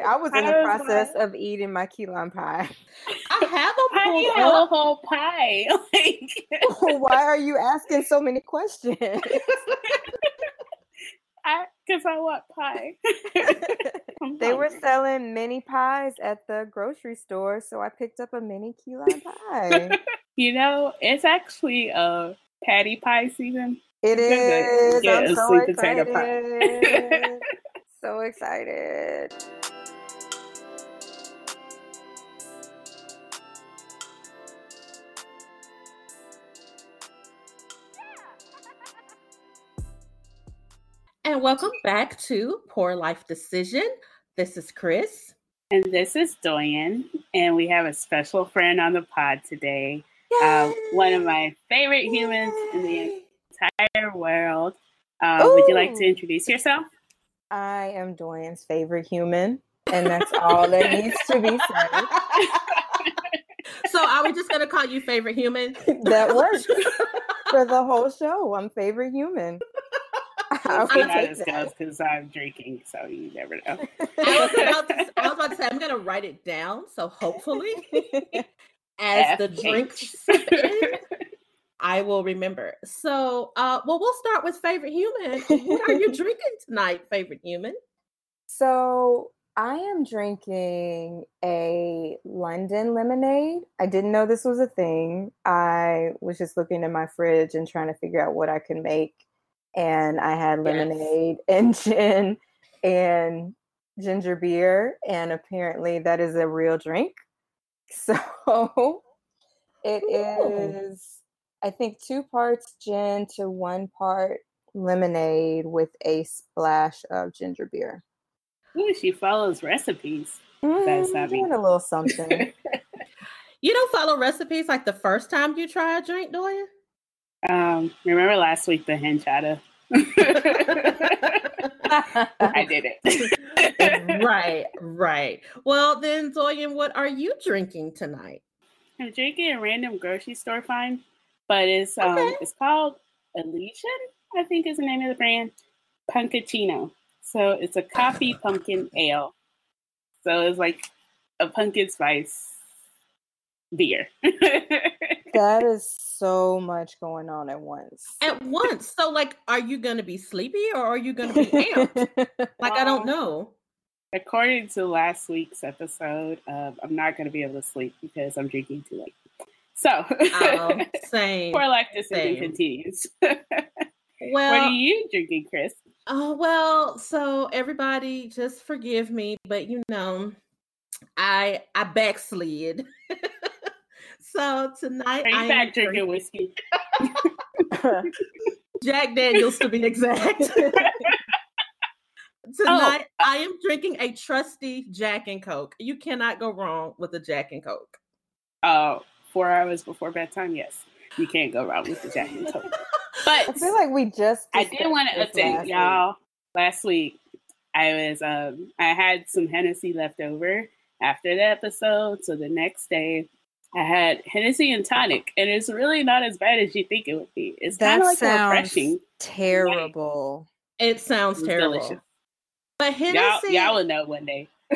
I was in the process of eating my key lime pie. I have a How do you have a whole pie? Like, Why are you asking so many questions? I because I want pie. They were selling mini pies at the grocery store, so I picked up a mini key lime pie. You know, it's actually uh patty pie season. It Good, good. Yeah, I'm it's so sweet potato pie. excited. so excited. And welcome back to Poor Life Decision. This is Chris. And this is Doyen, and we have a special friend on the pod today. Uh, one of my favorite humans in the entire world. Uh, would you like to introduce yourself? I am Doyen's favorite human, and that's all that needs to be said. so are we just gonna call you favorite human? That works for the whole show. I'm favorite human. I See will how take this that. goes because I'm drinking, so you never know. I was, about to, I was about to say I'm gonna write it down. So hopefully, as the F drinks H. I will remember. So, uh, well, we'll start with favorite human. What are you drinking tonight, favorite human? So I am drinking a London lemonade. I didn't know this was a thing. I was just looking in my fridge and trying to figure out what I could make. And I had Yes. lemonade and gin and ginger beer. And apparently that is a real drink. So it Ooh. is, I think, two parts gin to one part lemonade with a splash of ginger beer. Ooh, she follows recipes. That's Mm, not doing a little something. You don't follow recipes like the first time you try a drink, do Doya? Um, remember last week the henchada? I did it. right, right. Well, then, Doyen, what are you drinking tonight? I'm drinking a random grocery store find, but it's um Okay. it's called Elysian, I think is the name of the brand. Punkuccino. So it's a coffee pumpkin ale. So it's like a pumpkin spice beer. that is so much going on at once. At once. So, like, are you going to be sleepy or are you going to be amped? Like, I don't Um, know. According to last week's episode, uh, I'm not going to be able to sleep because I'm drinking too late. So, Oh, same. poor life decision same. continues. what are you drinking, Chris? Oh well, so everybody just forgive me, but you know, I I backslid. So tonight Are I am back drink- drinking whiskey? Jack Daniels to be exact. tonight I am drinking a trusty Jack and Coke. You cannot go wrong with a Jack and Coke. Uh, four hours before bedtime, yes. You can't go wrong with the Jack and Coke. But I feel like we just. I did want to discussed update last y'all. Last week, I was um I had some Hennessy left over after the episode, so the next day I had Hennessy and tonic, and it's really not as bad as you think it would be. It's kind That of like sounds refreshing. terrible. It sounds It's terrible. delicious. But Y'all, Hennessy, y'all will know one day.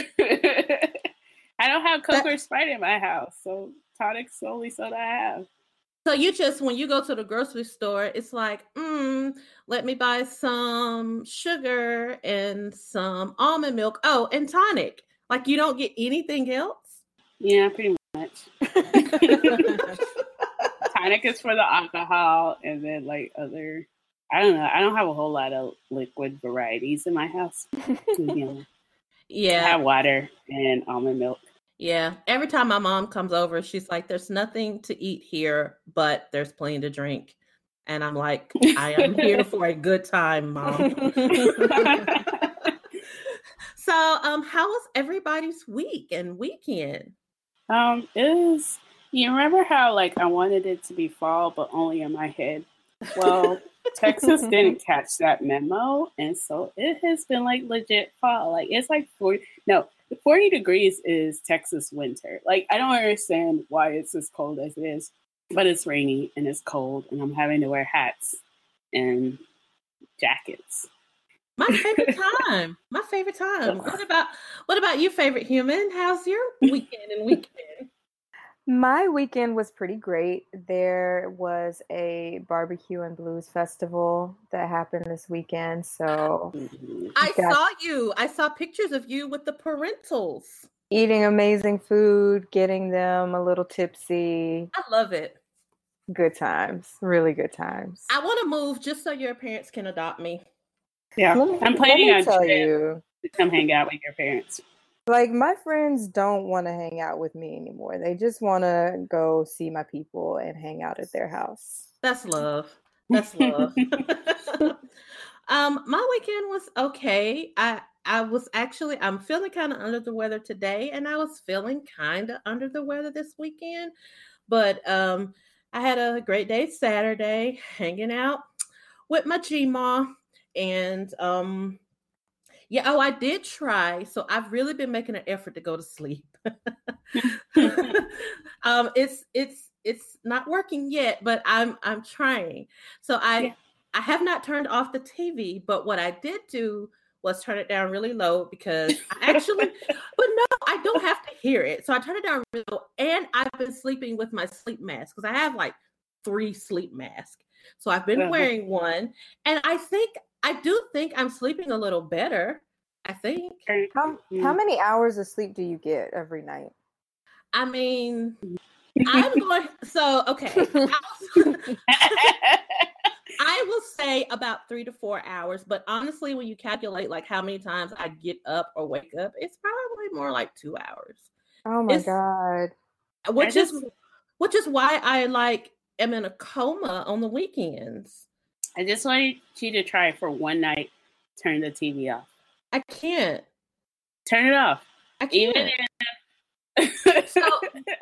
I don't have Coke That- or Sprite in my house, so tonic's the only soda I have. So you just when you go to the grocery store, it's like, mm, let me buy some sugar and some almond milk. Oh, and tonic. Like you don't get anything else. Yeah, pretty much. tonic is for the alcohol and then like other I don't know. I don't have a whole lot of liquid varieties in my house. You know, I yeah, have water and almond milk. yeah. Every time my mom comes over, she's like, "There's nothing to eat here, but there's plenty to drink." And I'm like, "I am here for a good time, mom." so, um, how was everybody's week and weekend? Um, it was you remember how like I wanted it to be fall but only in my head? Well, Texas didn't catch that memo, and so it has been like legit fall. Like it's like forty. No, the forty degrees is Texas winter. Like I don't understand why it's as cold as it is, but it's rainy and it's cold, and I'm having to wear hats and jackets. My favorite time. My favorite time. What about what about you, favorite human? How's your weekend and weekend? My weekend was pretty great. There was a barbecue and blues festival that happened this weekend. So I saw you. I saw pictures of you with the parentals. Eating amazing food, getting them a little tipsy. I love it. Good times. Really good times. I want to move just so your parents can adopt me. Yeah. Me, I'm planning on tell you to come hang out with your parents. Like my friends don't want to hang out with me anymore. They just want to go see my people and hang out at their house. That's love. That's love. um, my weekend was okay. I I was actually I'm feeling kind of under the weather today, and I was feeling kind of under the weather this weekend. But um, I had a great day Saturday, hanging out with my Gma, and um, yeah, oh, I did try. So I've really been making an effort to go to sleep. um, it's it's it's not working yet, but I'm I'm trying. So I yeah. I have not turned off the TV, but what I did do was turn it down really low because I actually, but no, I don't have to hear it. So I turned it down really low, and I've been sleeping with my sleep mask because I have like three sleep masks. So I've been uh-huh. wearing one, and I think I do think I'm sleeping a little better. I think. How how mm. many hours of sleep do you get every night? I mean, I'm going. So okay, I will say about three to four hours. But honestly, when you calculate like how many times I get up or wake up, it's probably more like two hours. Oh my it's, god! Which just, is which is why I like am in a coma on the weekends. I just wanted you to try for one night. Turn the TV off. I can't. Turn it off. I can't. Even if, so,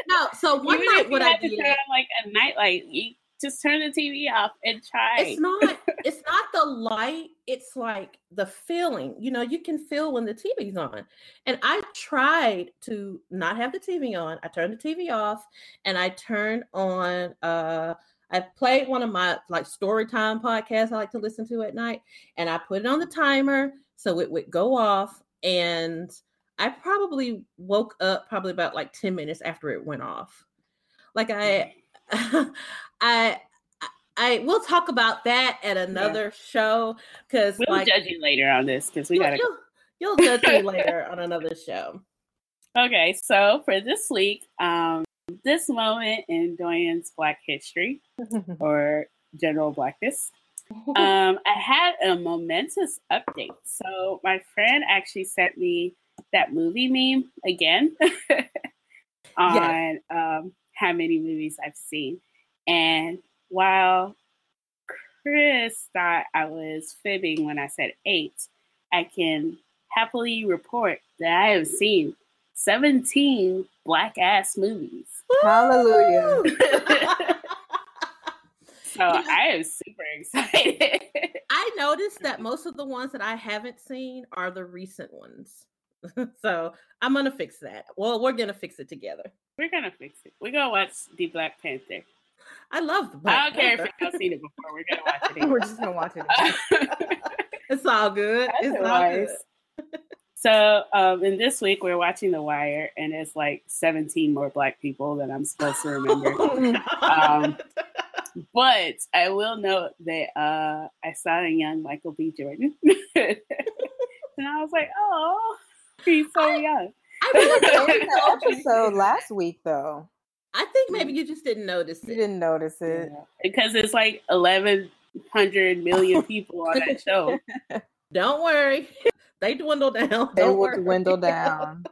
no, so one Even night what I did, turn on like a nightlight, you just turn the TV off and try. It's not. it's not the light. It's like the feeling. You know, you can feel when the TV's on. And I tried to not have the TV on. I turned the TV off, and I turned on. uh I played one of my like story time podcasts I like to listen to at night, and I put it on the timer so it would go off. And I probably woke up probably about like 10 minutes after it went off. Like I I I we'll talk about that at another yeah. show because we'll like, judge you later on this because we gotta you'll, you'll judge me later on another show. Okay, so for this week, um, this moment in Doyen's Black History or general blackness. Um, I had a momentous update. So my friend actually sent me that movie meme again on yes. um, how many movies I've seen. And while Chris thought I was fibbing when I said eight, I can happily report that I have seen 17 black ass movies. Hallelujah. so I am super excited. I noticed that most of the ones that I haven't seen are the recent ones. so I'm gonna fix that. Well, we're gonna fix it together. We're gonna fix it. We're gonna watch the Black Panther. I love the Black I don't Panther. care if you've seen it before. We're gonna watch it. we're just gonna watch it. it's all good. That's it's all good. So, um, in this week, we're watching The Wire, and it's like 17 more Black people than I'm supposed to remember. Oh, um, but I will note that uh, I saw a young Michael B. Jordan, and I was like, "Oh, he's so I, young." I really the episode last week, though. I think maybe you just didn't notice it. You didn't notice it yeah. because it's like 1,100 million people on that show. Don't worry they dwindle down. They will dwindle down.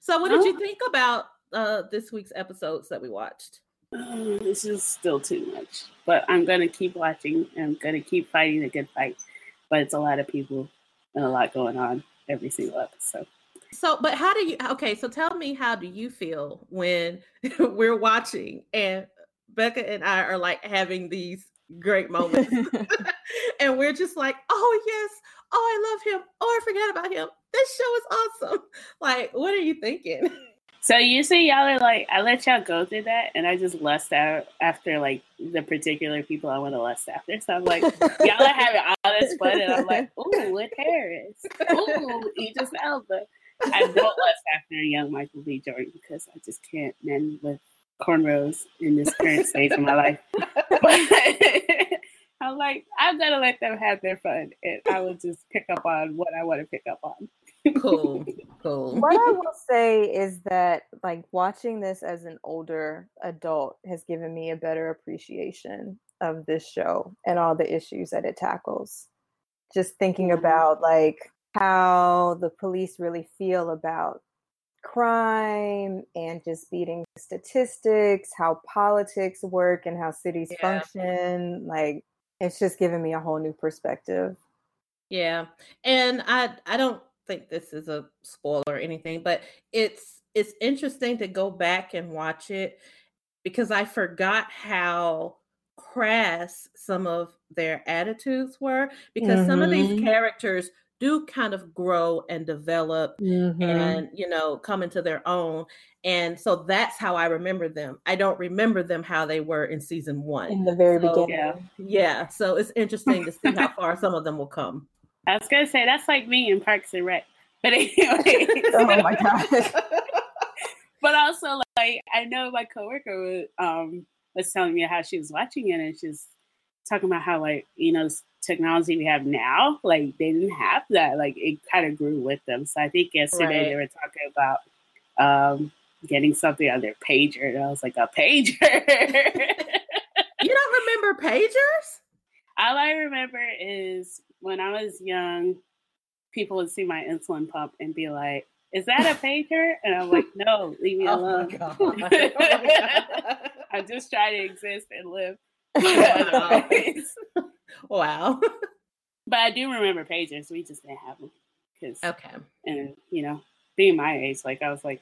so, what did you think about uh, this week's episodes that we watched? Oh, this is still too much, but I'm gonna keep watching. I'm gonna keep fighting a good fight. But it's a lot of people and a lot going on every single episode. So, but how do you? Okay, so tell me, how do you feel when we're watching and Becca and I are like having these great moments. and we're just like, oh, yes. Oh, I love him. Oh, I forgot about him. This show is awesome. Like, what are you thinking? So usually y'all are like, I let y'all go through that, and I just lust out after like the particular people I want to lust after. So I'm like, y'all are having all this fun, and I'm like, ooh, Wood Harris, ooh, Idris Elba. I don't lust after a young Michael B. Jordan because I just can't men with cornrows in this current stage of my life. But I'm like, I'm gonna let them have their fun, and I will just pick up on what I want to pick up on. cool, cool. What I will say is that, like, watching this as an older adult has given me a better appreciation of this show and all the issues that it tackles. Just thinking Mhm. about, like, how the police really feel about crime and just beating statistics, how politics work and how cities Yeah. function. Like, it's just given me a whole new perspective. Yeah. And I I don't think this is a spoiler or anything, but it's it's interesting to go back and watch it because I forgot how crass some of their attitudes were because some of these Mhm. characters do kind of grow and develop Mm-hmm. and you know come into their own and so that's how i remember them i don't remember them how they were in season one In the very So, beginning. Yeah. yeah so it's interesting to see how far some of them will come I was gonna say that's like me in Parks and Rec, but anyway. Oh my god. but also like I know my coworker was, um, was telling me how she was watching it and she's talking about how like you know technology we have now like they didn't have that like it kind of grew with them. So i think yesterday they were talking about um getting something on their pager and i was like a pager? You don't remember pagers? All i remember is when i was young people would see my insulin pump and be like is that a pager? And i'm like no leave me Oh alone. Oh i'm just trying to exist and live Wow. But i do remember pagers we just didn't have them because okay and you know being my age like i was like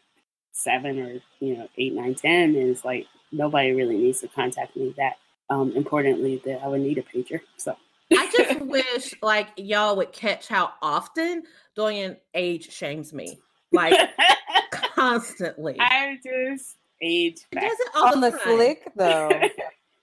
seven or you know eight nine ten and it's like nobody really needs to contact me that um importantly that i would need a pager so I just wish like y'all would catch how often Dorian age shames me. Like constantly. i just age He facts. does it all On the the time. flick though.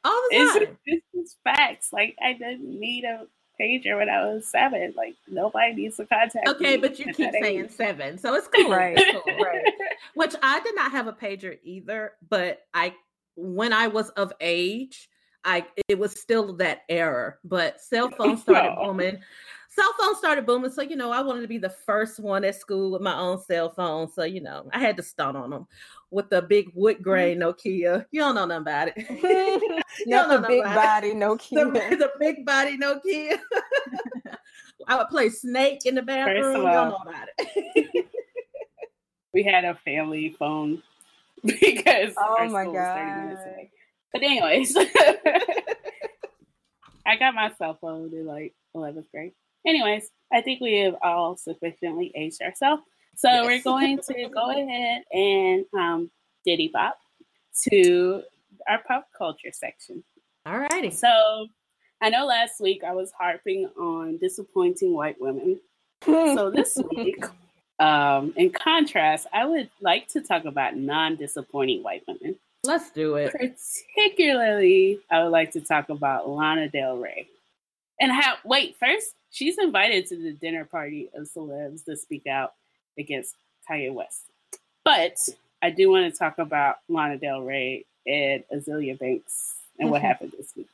All the time. it's just facts like i didn't need a pager when i was seven like nobody needs to contact Okay, me but you at keep that saying age. seven. So it's cool. Right, It's cool. right. Which I did not have a pager either, but I when I was of age, I it was still that error. But cell phones started booming. Cell phones started booming, so you know I wanted to be the first one at school with my own cell phone. So you know I had to stunt on them with the big wood grain mm-hmm. Nokia. You don't know nothing about it. You don't the big it. body, no the, the big body Nokia. I would play Snake in the bathroom. You don't know about it. we had a family phone because Oh our my school was 30 minutes God. But anyways, I got my cell phone in like 11th grade. Anyways, I think we have all sufficiently aged ourselves. So Yes. we're going to go ahead and um, diddy bop to our pop culture section. All righty. So I know last week I was harping on disappointing white women. So this week, um, in contrast, I would like to talk about non-disappointing white women. Let's do it. Particularly, I would like to talk about Lana Del Rey. And how, wait, first, she's invited to the dinner party of celebs to speak out against Kanye West. But I do want to talk about Lana Del Rey and Azealia Banks and what Mhm. happened this week.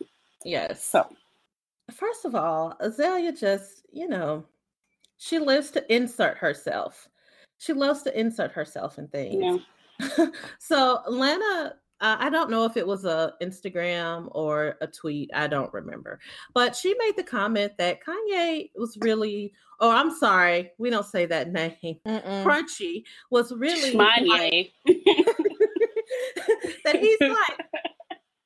Yes. So, First of all, Azealia just, you know, she lives to insert herself. She loves to insert herself in things. know, so Lana, uh, I don't know if it was a Instagram or a tweet. I don't remember, but she made the comment that Kanye was really. Oh, I'm sorry, we don't say that name. Mm-mm. Crunchy was really like, Kanye. that he's like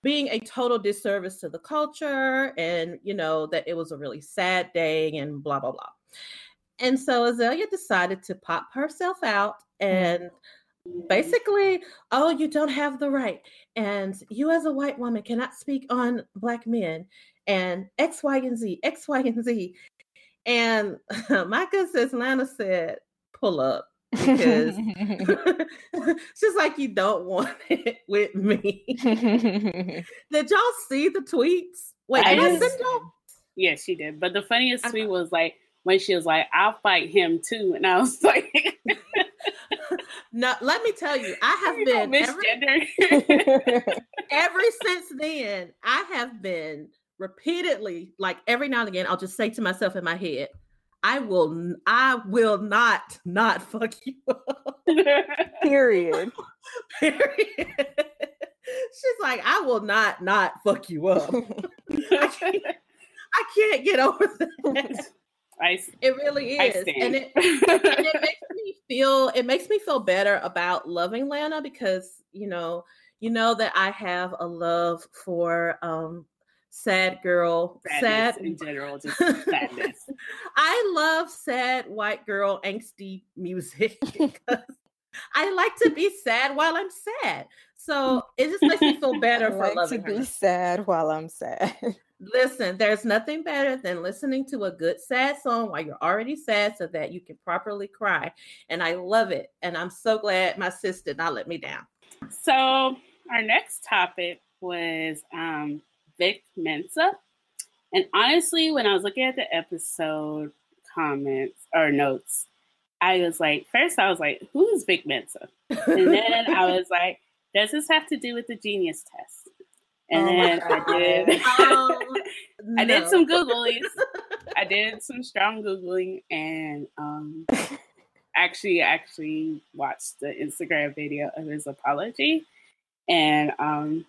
being a total disservice to the culture and you know that it was a really sad day and blah blah blah and so azealia decided to pop herself out and basically oh you don't have the right and you as a white woman cannot speak on black men and x y and z x y and z and my good sis lana said pull up because it's just like you don't want it with me. did y'all see the tweets? Wait, I, I send y'all? Yeah, she did. But the funniest tweet was like when she was like, "I'll fight him too," and I was like. no, let me tell you, I have you been ever, ever since then. I have been repeatedly, like every now and again, I'll just say to myself in my head, I will I will not not fuck you up. Period. Period. She's like, I will not not fuck you up. I, can't, I can't get over that. I, it really is, and it, and it makes me feel it makes me feel better about loving Lana because you know you know that I have a love for um sad girl, sadness sad in general, just sadness. I love sad white girl angsty music because I like to be sad while I'm sad. So it just makes me feel better I for like loving to be sad while I'm sad. Listen, there's nothing better than listening to a good sad song while you're already sad so that you can properly cry. And I love it. And I'm so glad my sister did not let me down. So our next topic was um Vic Mensa. And honestly, when I was looking at the episode comments or notes, I was like, first I was like, who is Vic Mensa? And then I was like, does this have to do with the genius test? And oh then I did um, I did some Googlies. I did some strong Googling and um actually actually watched the Instagram video of his apology. And um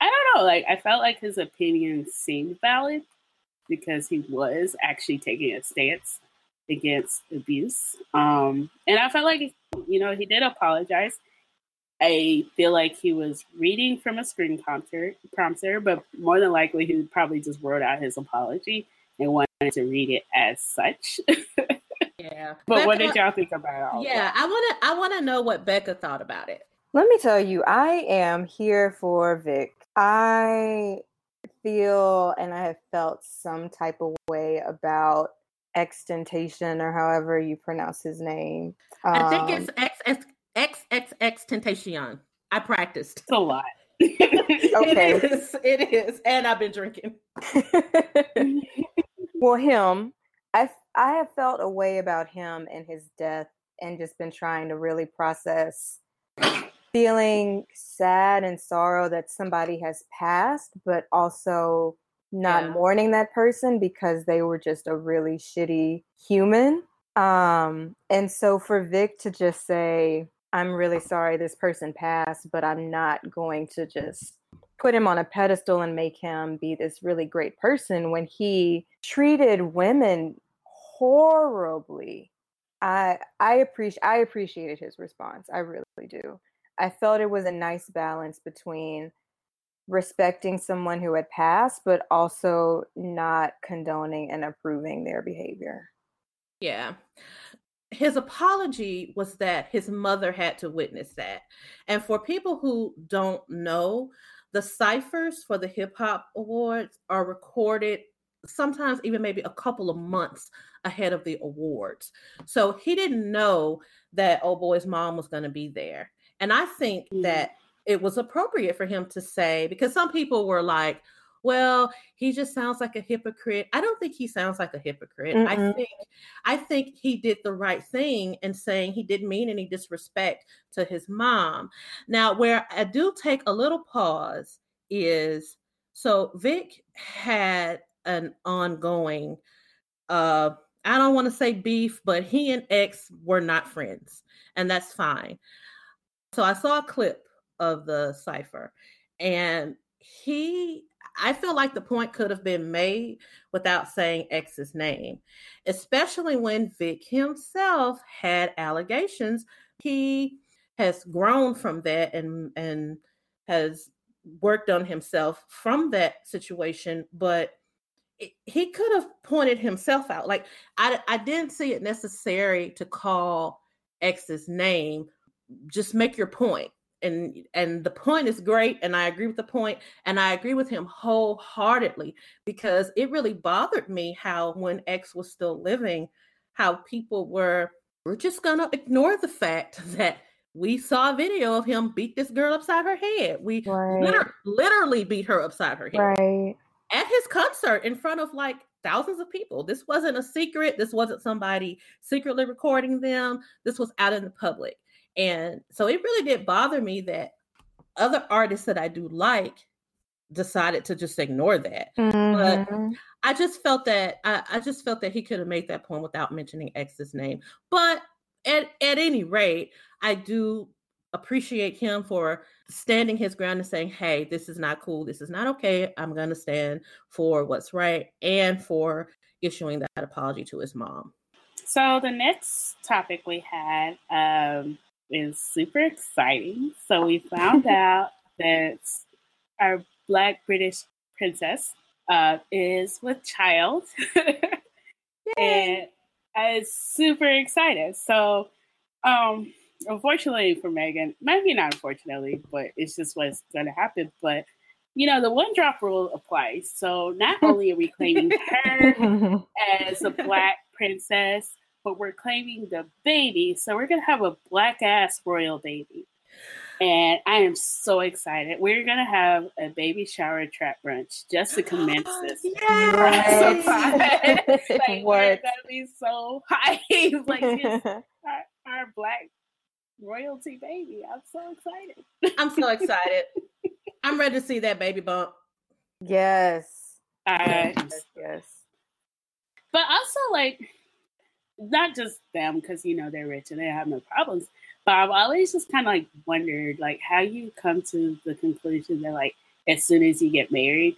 I don't know. Like I felt like his opinion seemed valid because he was actually taking a stance against abuse. Um, and I felt like you know he did apologize. I feel like he was reading from a screen prompter, prompter, but more than likely he probably just wrote out his apology and wanted to read it as such. yeah. But Becca, what did y'all think about it? Yeah, I want to I want to know what Becca thought about it. Let me tell you, I am here for Vic. I feel and I have felt some type of way about extentation or however you pronounce his name. Um, I think it's X X X X X Tentacion. I practiced. It's a lot. okay. It is. It is. And I've been drinking. well, him, I I have felt a way about him and his death and just been trying to really process feeling sad and sorrow that somebody has passed, but also not yeah. mourning that person because they were just a really shitty human. Um, and so for Vic to just say, I'm really sorry this person passed, but I'm not going to just put him on a pedestal and make him be this really great person when he treated women horribly. I I appreciate I appreciated his response. I really do. I felt it was a nice balance between respecting someone who had passed, but also not condoning and approving their behavior. Yeah. His apology was that his mother had to witness that. And for people who don't know, the ciphers for the hip hop awards are recorded sometimes even maybe a couple of months ahead of the awards. So he didn't know that oh boy's mom was going to be there. And I think mm-hmm. that it was appropriate for him to say, because some people were like, well, he just sounds like a hypocrite. I don't think he sounds like a hypocrite. Mm-mm. I think I think he did the right thing in saying he didn't mean any disrespect to his mom. Now, where I do take a little pause is so Vic had an ongoing uh I don't want to say beef, but he and X were not friends, and that's fine. So I saw a clip of the cipher, and he, I feel like the point could have been made without saying X's name, especially when Vic himself had allegations. He has grown from that and and has worked on himself from that situation, but he could have pointed himself out. Like I, I didn't see it necessary to call X's name just make your point and and the point is great and i agree with the point and i agree with him wholeheartedly because it really bothered me how when x was still living how people were we're just gonna ignore the fact that we saw a video of him beat this girl upside her head. We Right. liter- literally beat her upside her head Right. at his concert in front of like thousands of people. This wasn't a secret. This wasn't somebody secretly recording them. This was out in the public. And so it really did bother me that other artists that I do like decided to just ignore that. Mhm. I just felt that I, I just felt that he could have made that point without mentioning X's name. But at at any rate, I do appreciate him for standing his ground and saying, "Hey, this is not cool. This is not okay. I'm going to stand for what's right and for issuing that apology to his mom." So the next topic we had um, is super exciting. So we found out that our Black British princess uh, is with child, and I was super excited. So, um, unfortunately for Meghan, maybe not unfortunately, but it's just what's going to happen. But you know, the one drop rule applies. So not only are we claiming her as a black princess, but we're claiming the baby. So we're gonna have a black ass royal baby. And I am so excited. We're gonna have a baby shower trap brunch just to commence this. I'm so excited. Like we're What? gonna be so hype. like it's our, our black royalty baby. I'm so excited. I'm so excited. I'm ready to see that baby bump. yes. Uh, Yes. Yes. but also like not just them because you know they're rich and they have no problems but i've always just kind of like wondered like how you come to the conclusion that like as soon as you get married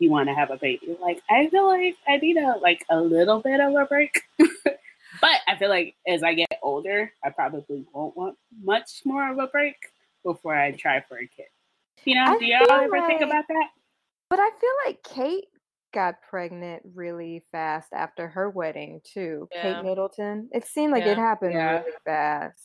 you want to have a baby. Like i feel like i need a like a little bit of a break but i feel like as i get older i probably won't want much more of a break before i try for a kid. You know I do y'all ever think about that? But I feel like Kate got pregnant really fast after her wedding too. Yeah. Kate Middleton. It seemed like it happened Yeah. really fast.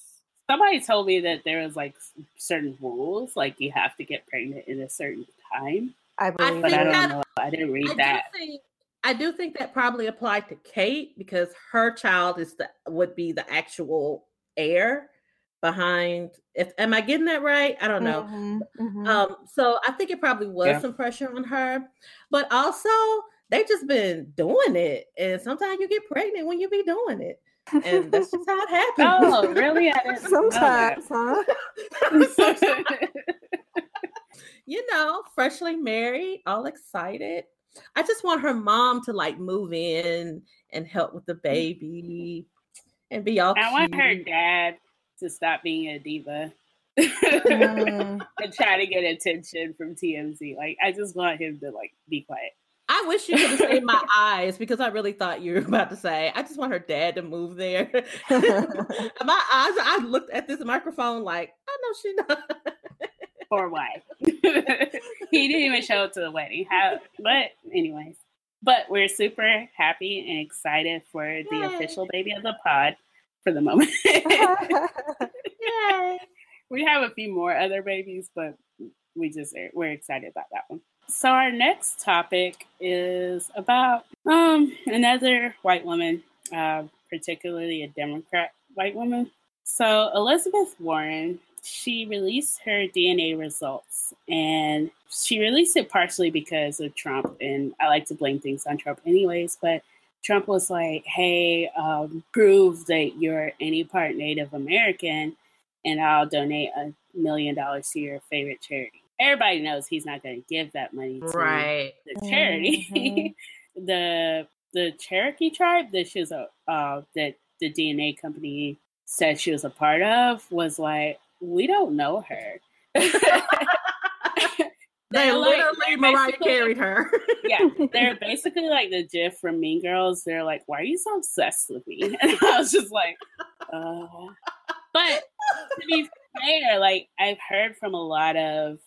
somebody told me that there was like certain rules, like you have to get pregnant in a certain time. I believe But I don't that- know. I didn't read I that. do think I do think that probably applied to Kate because her child is the would be the actual heir behind if am I getting that right? I don't know. Mhm, mhm. Um so I think it probably was Yeah. some pressure on her. But also they just been doing it. And sometimes you get pregnant when you be doing it. And that's just how it happens. Oh, really? I didn't know that. Sometimes, huh? you know, freshly married, all excited. I just want her mom to like move in and help with the baby and be all I want her dad to stop being a diva Mm, and try to get attention from TMZ. Like, I just want him to like be quiet. I wish you could have seen my eyes because I really thought you were about to say, I just want her dad to move there. my eyes, I looked at this microphone like, I know she not. Or why? he didn't even show up to the wedding. How? But anyways, but we're super happy and excited for the Yay. official baby of the pod for the moment. Yay. we have a few more other babies, but we just are, we're excited about that one. So our next topic is about um another white woman, uh, particularly a Democrat white woman. So Elizabeth Warren, she released her DNA results, and she released it partially because of Trump. And I like to blame things on Trump, anyways, but. Trump was like, "Hey, um, prove that you're any part Native American, and I'll donate a million dollars to your favorite charity. Everybody knows he's not going to give that money to Right. the charity. the the Cherokee tribe that she was a uh, that the DNA company said she was a part of was like, we don't know her. They like- literally they're Mariah basically- carried her. yeah, they're basically like the GIF from Mean Girls. They're like, "Why are you so obsessed with me?" And I was just like, uh. "But to be fair, like I've heard from a lot of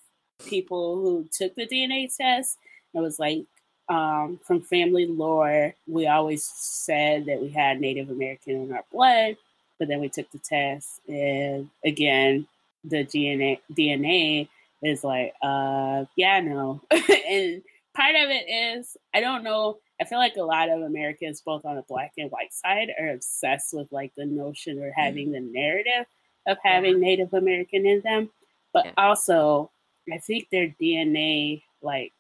people who took the DNA test. It was like um, from family lore. We always said that we had Native American in our blood, but then we took the test, and again, the DNA DNA is like, uh, yeah, no, and part of it is I don't know. I feel like a lot of Americans, both on the black and white side, are obsessed with like the notion or having the narrative of having yeah. Native American in them. But yeah. also, I think their DNA like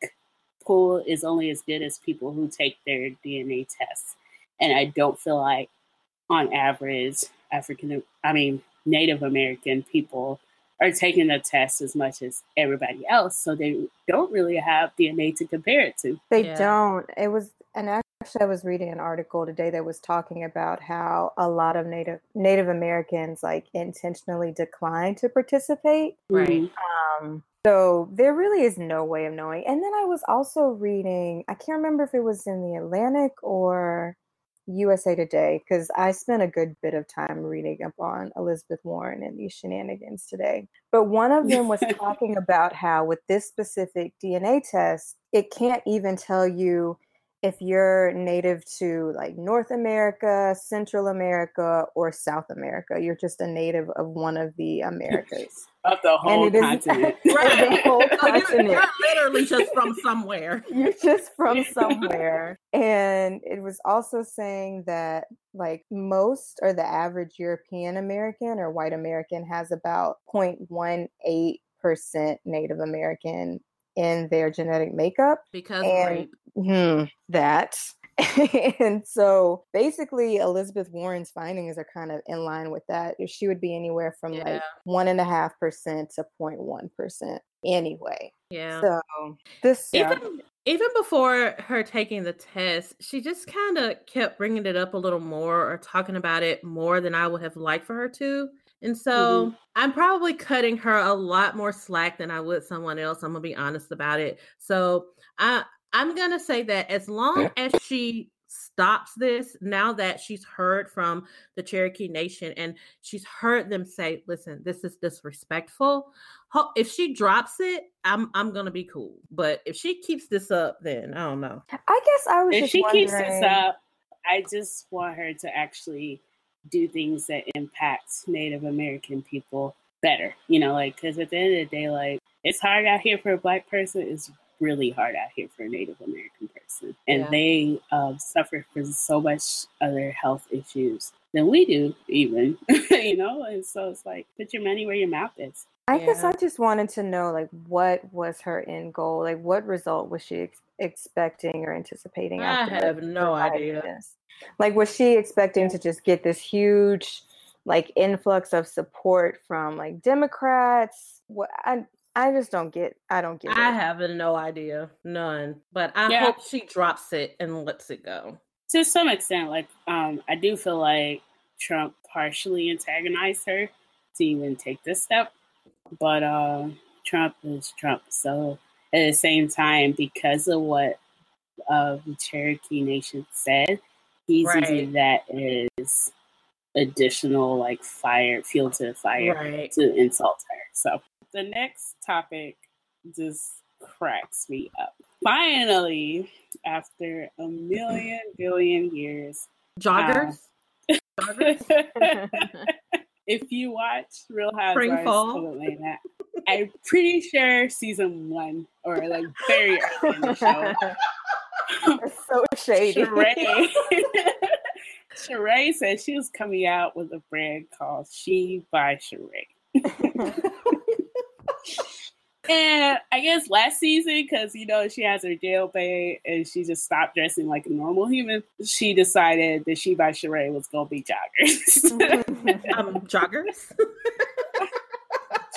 pool is only as good as people who take their DNA tests. And I don't feel like, on average, African, I mean, Native American people are taking the test as much as everybody else. So they don't really have DNA to compare it to. They yeah. don't. It was, and actually, I was reading an article today that was talking about how a lot of Native Native Americans like intentionally decline to participate. Right. Um, so there really is no way of knowing. And then I was also reading, I can't remember if it was in the Atlantic or USA Today, because I spent a good bit of time reading up on Elizabeth Warren and these shenanigans today. But one of them was talking about how, with this specific DNA test, it can't even tell you if you're native to like North America, Central America, or South America. You're just a native of one of the Americas. Of the whole continent. right. the whole continent. You're, literally just from somewhere. You're just from somewhere. and it was also saying that like most or the average European American or white American has about 0.18% Native American in their genetic makeup because and, hmm, that and so basically elizabeth warren's findings are kind of in line with that she would be anywhere from yeah. like one and a half percent to 0.1 percent anyway yeah so this even yeah. even before her taking the test she just kind of kept bringing it up a little more or talking about it more than i would have liked for her to and so mm-hmm. I'm probably cutting her a lot more slack than I would someone else. I'm gonna be honest about it. So I I'm gonna say that as long as she stops this, now that she's heard from the Cherokee Nation and she's heard them say, "Listen, this is disrespectful." If she drops it, I'm I'm gonna be cool. But if she keeps this up, then I don't know. I guess I was. If she wondering... keeps this up, I just want her to actually do things that impact Native American people better. You know, like because at the end of the day, like it's hard out here for a black person. It's really hard out here for a Native American person, and yeah. they um, suffer from so much other health issues than we do, even. you know, and so it's like put your money where your mouth is. I yeah. guess I just wanted to know, like, what was her end goal? Like, what result was she ex- expecting or anticipating? I have no idea. This? Like, was she expecting to just get this huge, like, influx of support from like Democrats? What I I just don't get. I don't get. I it. have no idea, none. But I yeah. hope she drops it and lets it go. To some extent, like um, I do feel like Trump partially antagonized her to even take this step, but uh, Trump is Trump. So at the same time, because of what uh, the Cherokee Nation said, he's right. using that as additional like fire fuel to the fire right. to insult her. So the next topic just cracks me up. Finally, after a million billion years, joggers. Uh, joggers. if you watch Real Housewives of Atlanta, I'm pretty sure season one or like very early in the show. It's so shady. Sheree, Sheree said she was coming out with a brand called She by Sheree. And I guess last season, because you know she has her jail pay and she just stopped dressing like a normal human, she decided that she by Sheree was gonna be joggers. um, joggers.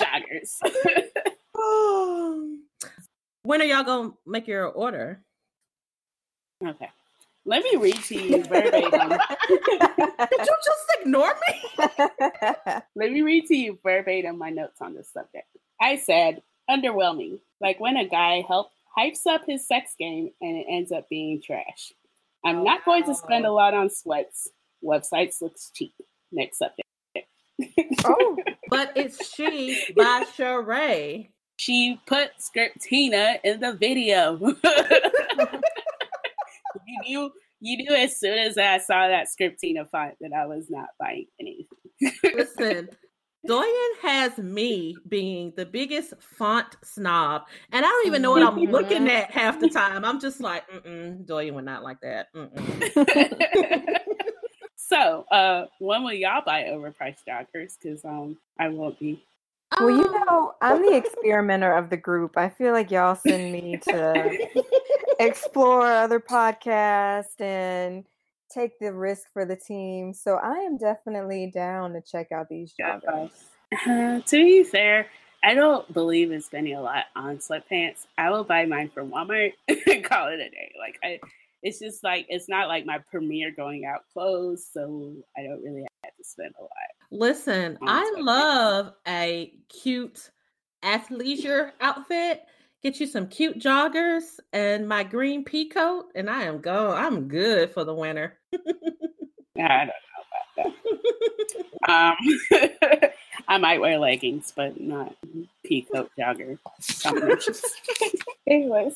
joggers. when are y'all gonna make your order? Okay. Let me read to you verbatim. Did you just ignore me? Let me read to you verbatim my notes on this subject. I said, underwhelming. Like when a guy help, hypes up his sex game and it ends up being trash. I'm not going to spend a lot on sweats. Websites looks cheap. Next subject. oh, but it's she by Sheree. She put Scriptina in the video. you knew you knew as soon as I saw that Scriptina font that I was not buying anything. Listen, Doyen has me being the biggest font snob, and I don't even know what I'm looking Mhm. at half the time. I'm just like, mm-mm, Doyen would not like that. so, uh, when will y'all buy overpriced joggers? Because um, I won't be. Well, you Um, know, I'm the experimenter of the group. I feel like y'all send me to explore other podcasts and take the risk for the team. So I am definitely down to check out these joggers. Uh, to be fair, I don't believe in spending a lot on sweatpants. I will buy mine from Walmart and call it a day. Like I, it's just like it's not like my premier going out clothes, so I don't really have to spend a lot. Listen, I love a cute athleisure outfit. Get you some cute joggers and my green pea coat, and I am go. I'm good for the winter. I don't know about that. Um, I might wear leggings, but not peacoat jogger combinations. Anyways,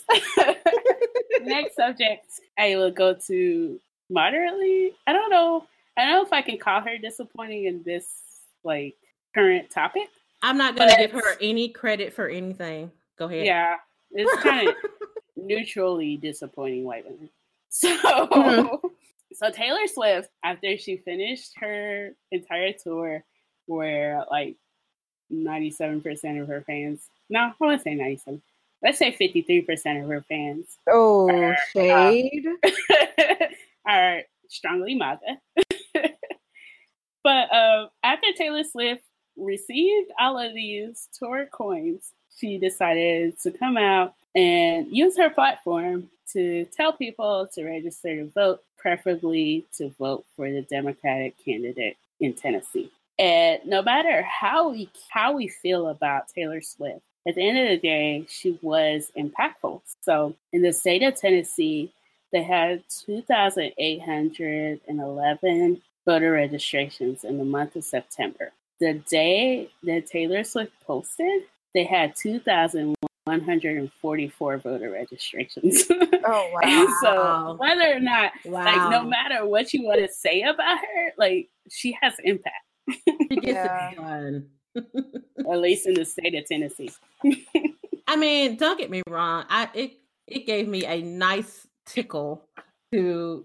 next subject, I will go to moderately. I don't know. I don't know if I can call her disappointing in this like current topic. I'm not gonna give her any credit for anything. Go ahead. Yeah, it's kind of neutrally disappointing white women. So, Mhm. so Taylor Swift, after she finished her entire tour, where like ninety-seven percent of her fans, no, I want to say ninety-seven. Let's say fifty-three percent of her fans Oh, Uh, shade. are strongly MAGA. but uh, after Taylor Swift received all of these tour coins, she decided to come out and use her platform to tell people to register to vote, preferably to vote for the Democratic candidate in Tennessee. And no matter how we how we feel about Taylor Swift, at the end of the day, she was impactful. So in the state of Tennessee, they had 2,811 voter registrations in the month of September. The day that Taylor Swift posted, they had 2,144 voter registrations. Oh, wow. And so whether or not, Wow. like, no matter what you want to say about her, like, she has impact, She gets Yeah. it done. at least in the state of Tennessee. I mean, don't get me wrong. I it it gave me a nice tickle to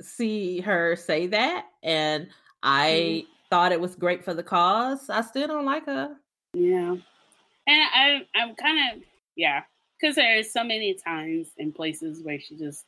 see her say that, and I mm-hmm. thought it was great for the cause. I still don't like her. Yeah. And I, I'm kind of, yeah, because there's so many times and places where she just,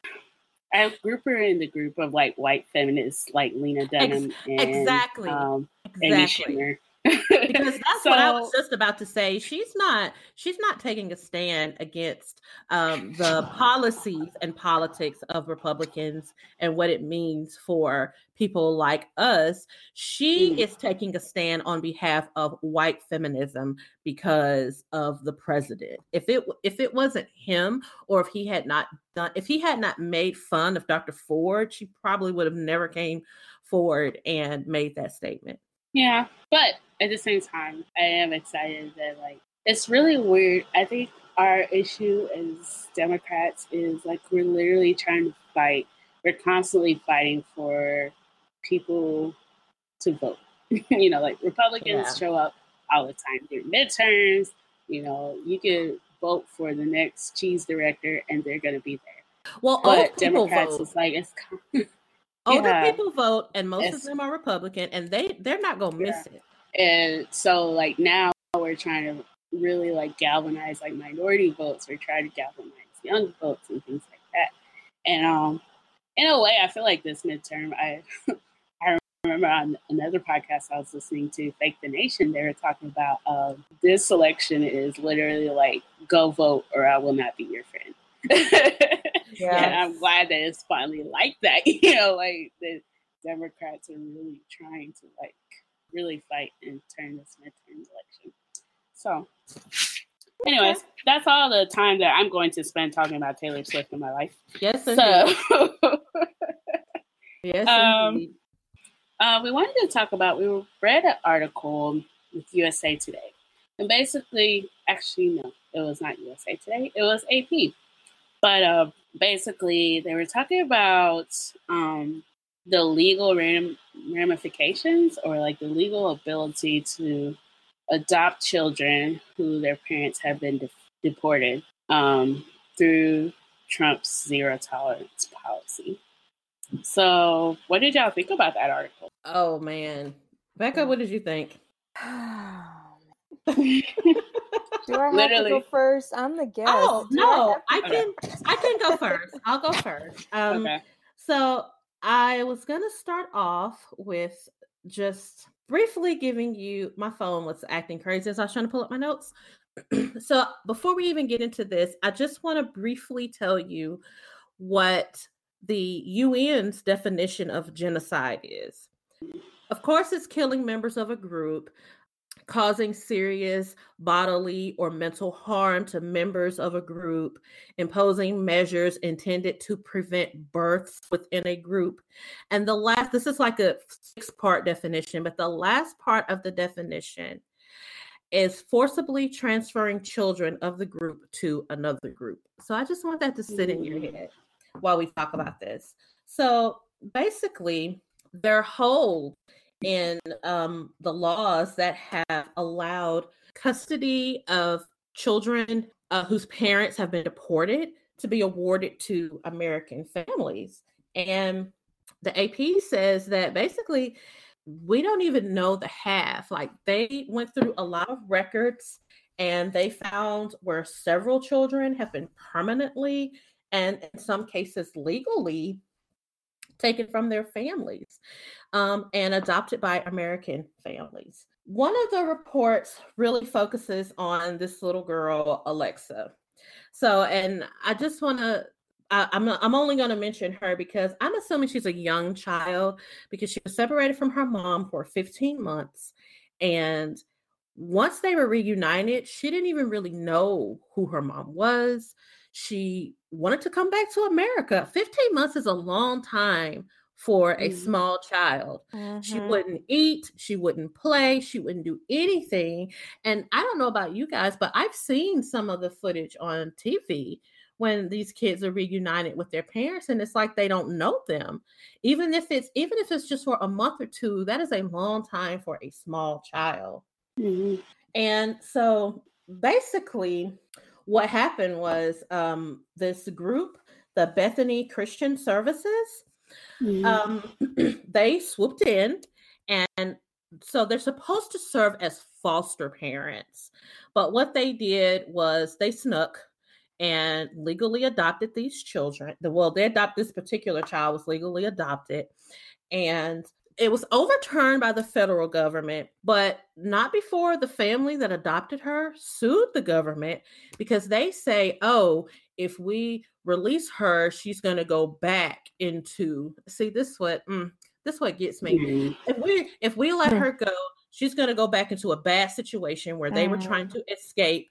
I group her in the group of like white feminists like Lena Dunham and exactly. um, Amy Exactly. Schumer. Because that's what I was just about to say. She's not she's not taking a stand against um, the policies and politics of Republicans and what it means for people like us. She Mm. is taking a stand on behalf of white feminism because of the president. If it if it wasn't him or if he had not done if he had not made fun of Dr. Ford, she probably would have never came forward and made that statement. Yeah, but at the same time, I am excited that like it's really weird. I think our issue as Democrats is like we're literally trying to fight. We're constantly fighting for people to vote. you know, like Republicans Yeah. show up all the time during midterms. You know, you could vote for the next cheese director, and they're going to be there. Well, But Democrats vote. is like it's Older yeah. people vote, and most It's- of them are Republican, and they they're not gonna miss it. and so like now we're trying to really like galvanize like minority votes we're trying to galvanize young votes and things like that and um in a way i feel like this midterm i i remember on another podcast i was listening to fake the nation they were talking about uh, this election is literally like go vote or i will not be your friend and i'm glad that it's finally like that you know like the democrats are really trying to like really fight and turn this midterm election. So, anyways, that's all the time that I'm going to spend talking about Taylor Swift in my life. Yes. So, yes, um, uh, we wanted to talk about. We read an article with USA Today, and basically, actually, no, it was not USA Today. It was AP. But uh, basically, they were talking about um, the legal ram- ramifications or like the legal ability to adopt children who their parents have been de- deported um, through Trump's zero tolerance policy. So, what did y'all think about that article? Oh man, Becca, what did you think? Do I have Literally. to go first? I'm the guest. Oh Do no, I, I can. I can go first. I'll go first. Um, okay. So I was gonna start off with just briefly giving you my phone was acting crazy as I was trying to pull up my notes. so before we even get into this, I just want to briefly tell you what the UN's definition of genocide is. Of course, it's killing members of a group causing serious bodily or mental harm to members of a group, imposing measures intended to prevent births within a group. And the last, this is like a six part definition, but the last part of the definition is forcibly transferring children of the group to another group. So I just want that to sit in your head while we talk about this. So basically, their whole in um, the laws that have allowed custody of children uh, whose parents have been deported to be awarded to American families. And the AP says that basically we don't even know the half. Like they went through a lot of records and they found where several children have been permanently and in some cases legally taken from their families um, and adopted by American families. One of the reports really focuses on this little girl, Alexa. So, and I just want to I'm I'm only going to mention her because I'm assuming she's a young child because she was separated from her mom for 15 months, and once they were reunited, she didn't even really know who her mom was. She wanted to come back to America. 15 months is a long time for a mm-hmm. small child. Mm-hmm. She wouldn't eat, she wouldn't play, she wouldn't do anything. And I don't know about you guys, but I've seen some of the footage on TV when these kids are reunited with their parents and it's like they don't know them. Even if it's even if it's just for a month or two, that is a long time for a small child. Mm-hmm. And so basically what happened was um, this group, the Bethany Christian Services, Mm-hmm. Um, they swooped in and so they're supposed to serve as foster parents. But what they did was they snuck and legally adopted these children. Well, they adopted this particular child was legally adopted and it was overturned by the federal government, but not before the family that adopted her sued the government because they say, "Oh, if we release her, she's going to go back into see this what mm, this what gets me. Mm-hmm. If we if we let mm. her go, she's going to go back into a bad situation where they were trying mm-hmm. to escape.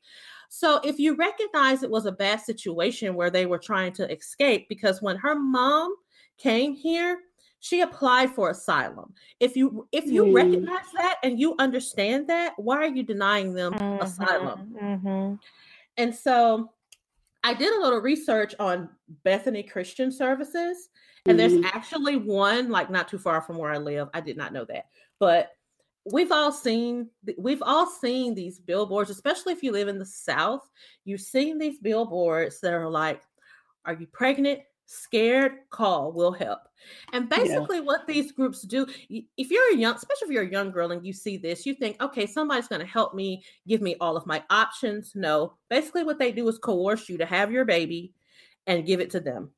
So if you recognize it was a bad situation where they were trying to escape because when her mom came here, she applied for asylum. If you if you mm. recognize that and you understand that, why are you denying them mm-hmm. asylum? Mm-hmm. And so I did a little research on Bethany Christian Services, and mm-hmm. there's actually one like not too far from where I live. I did not know that, but we've all seen we've all seen these billboards, especially if you live in the South. You've seen these billboards that are like, "Are you pregnant? Scared call will help. And basically yeah. what these groups do if you're a young especially if you're a young girl and you see this you think okay somebody's going to help me give me all of my options. No basically what they do is coerce you to have your baby and give it to them.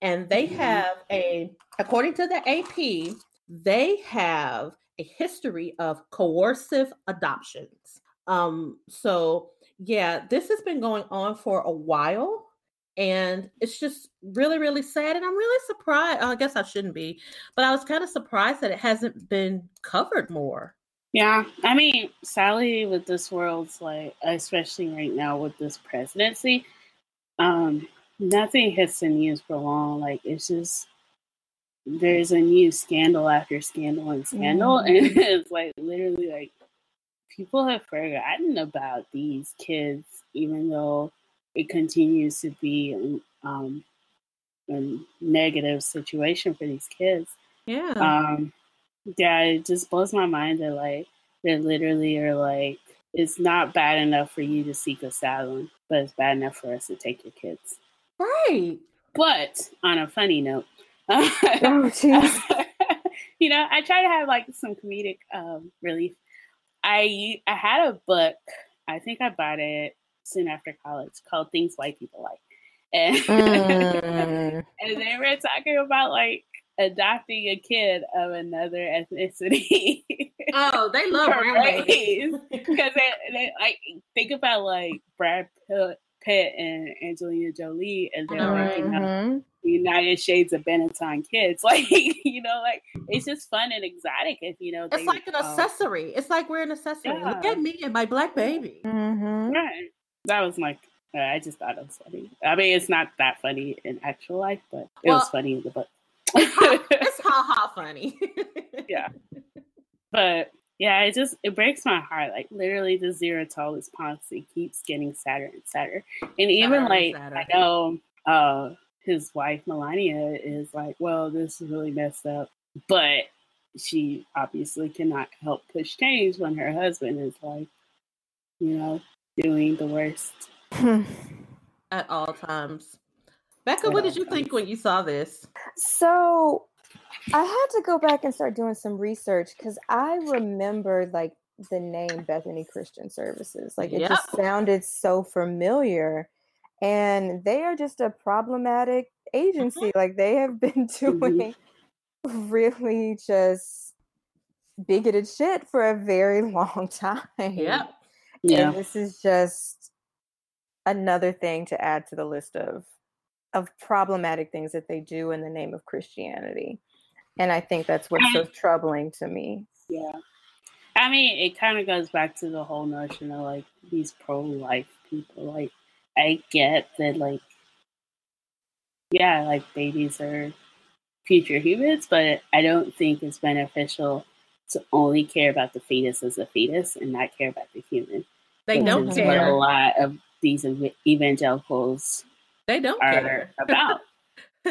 And they mm-hmm. have a according to the ap they have a history of coercive adoptions. Um so yeah this has been going on for a while and it's just really really sad and i'm really surprised i guess i shouldn't be but i was kind of surprised that it hasn't been covered more yeah i mean sally with this world's like especially right now with this presidency um nothing hits the news for long like it's just there's a new scandal after scandal and scandal mm-hmm. and it's like literally like people have forgotten about these kids even though it continues to be um, a negative situation for these kids. Yeah. Um, yeah, it just blows my mind that like they literally are like, it's not bad enough for you to seek asylum, but it's bad enough for us to take your kids. right. But on a funny note, Oh, you know, I try to have like some comedic um, relief. I I had a book. I think I bought it soon after college called "Things White People Like," and Mm. and they were talking about like adopting a kid of another ethnicity. Oh, they love babies. race. because they, they like think about like Brad Pitt, Pitt and Angelina Jolie, and they're like you know Mhm. United Shades of Benetton kids. Like, you know, like it's just fun and exotic if you know. It's they, like an um, accessory. It's like we're an accessory. Look at me and my black baby. Mhm. Right. That was like, uh, I just thought it was funny. I mean, it's not that funny in actual life, but it was funny in the book. It's ha ha funny. yeah. But yeah, it just it breaks my heart. Like literally, the zero tolerance policy keeps getting sadder and sadder. And even and like sadder. I know uh his wife Melania is like, well, this is really messed up. But she obviously cannot help push change when her husband is like, you know, doing the worst. At all times. Becca, what did you think when you saw this? So I had to go back and start doing some research because I remembered like the name Bethany Christian Services. Like it just sounded so familiar. And they are just a problematic agency. Mm-hmm. Like they have been doing mm-hmm. really just bigoted shit for a very long time. Yep. Yeah. And this is just another thing to add to the list of of problematic things that they do in the name of Christianity. And I think that's what's so troubling to me. Yeah. I mean, it kind of goes back to the whole notion of like these pro life people. Like, I get that, like, yeah, like babies are future humans, but I don't think it's beneficial to only care about the fetus as a fetus and not care about the human. They don't Which is what care. a lot of these evangelicals They don't are care. about.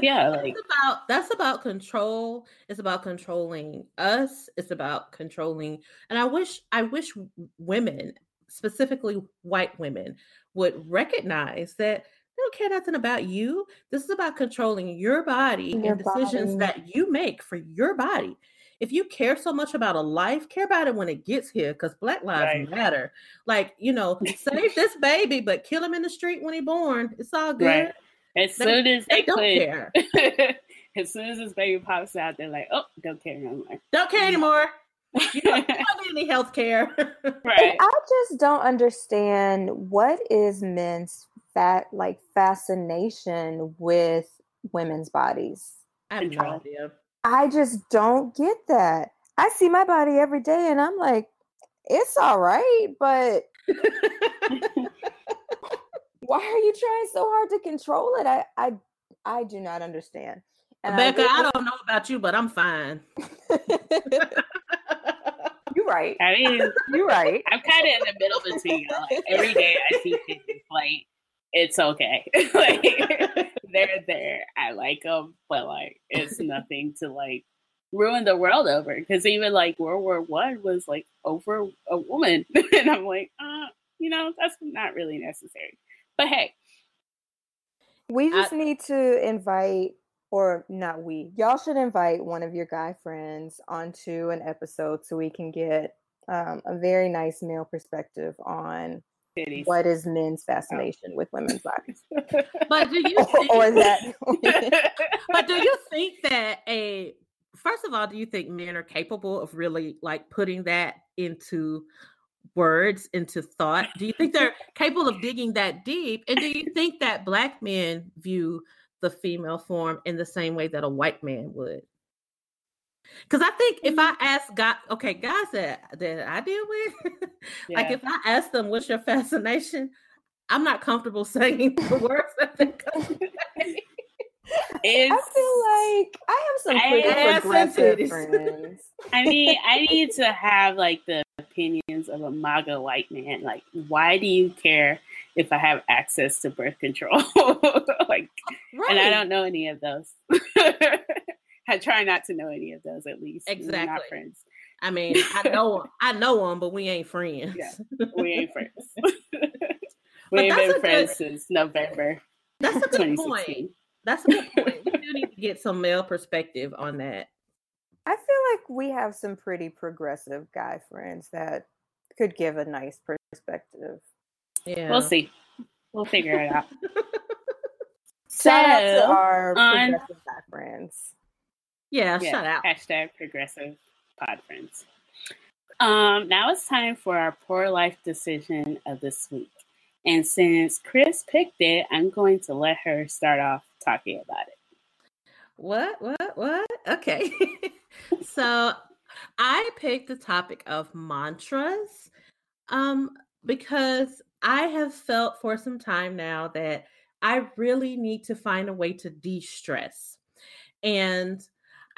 yeah, like, It's about that's about control. It's about controlling us. It's about controlling. And I wish I wish women, specifically white women, would recognize that they don't care nothing about you. This is about controlling your body Your and decisions body. that you make for your body. If you care so much about a life, care about it when it gets here, because Black Lives Right. Matter. Like you know, save this baby, but kill him in the street when he born. It's all good. Right. as They- soon as They they, don't care. as soon as this baby pops out, they're like, "Oh, don't care no more." Don't care mm. anymore. You don't, you don't need any health care. right? I just don't understand what is men's fat like fascination with women's bodies. I have no idea. I just don't get that. I see my body every day and I'm like, it's all right, but why are you trying so hard to control it? I I I do not understand. And Becca, I get don't know about you, but I'm fine. You're right. I mean, You're right. I'm kind of in the middle between y'all. Like, every day I see pictures, like it's okay. like they're there. I like them, but like it's nothing to like ruin the world over. Because even like World War One was like over a woman, and I'm like, uh, you know, that's not really necessary. But hey, We I- just need to invite, or not we, y'all should invite one of your guy friends onto an episode so we can get um, a very nice male perspective on titties. what is men's oh. fascination with women's bodies. But do you or, think, or that. but do you think that a first of all, do you think men are capable of really like putting that into words, into thought? Do you think they're capable of digging that deep? And do you think that black men view the female form in the same way that a white man would? Because I think if I mm-hmm. ask God, okay, guys that that I deal with, like if I ask them what's your fascination, I'm not comfortable saying the words that they come to me. I feel like I have some I pretty have some progressive titties. friends. I mean, I need to have like the opinions of a MAGA white man. Like, why do you care if I have access to birth control? like, and I don't know any of those. I try not to know any of those at least. Exactly. We're not friends. I mean, I know I know them, but we ain't friends. Yeah, we ain't friends. But we ain't been friends good- since November That's a good point. 2016. That's a good point. We do need to get some male perspective on that. I feel like we have some pretty progressive guy friends that could give a nice perspective. Yeah. We'll see. We'll figure it out. Shout out to So, our on- progressive guy friends. Yeah, Yeah, shut out. Hashtag progressive pod friends. Um, now it's time for our poor life decision of this week. And since Chris picked it, I'm going to let her start off talking about it. What? What? What? Okay. so I picked the topic of mantras um, because I have felt for some time now that I really need to find a way to de stress. And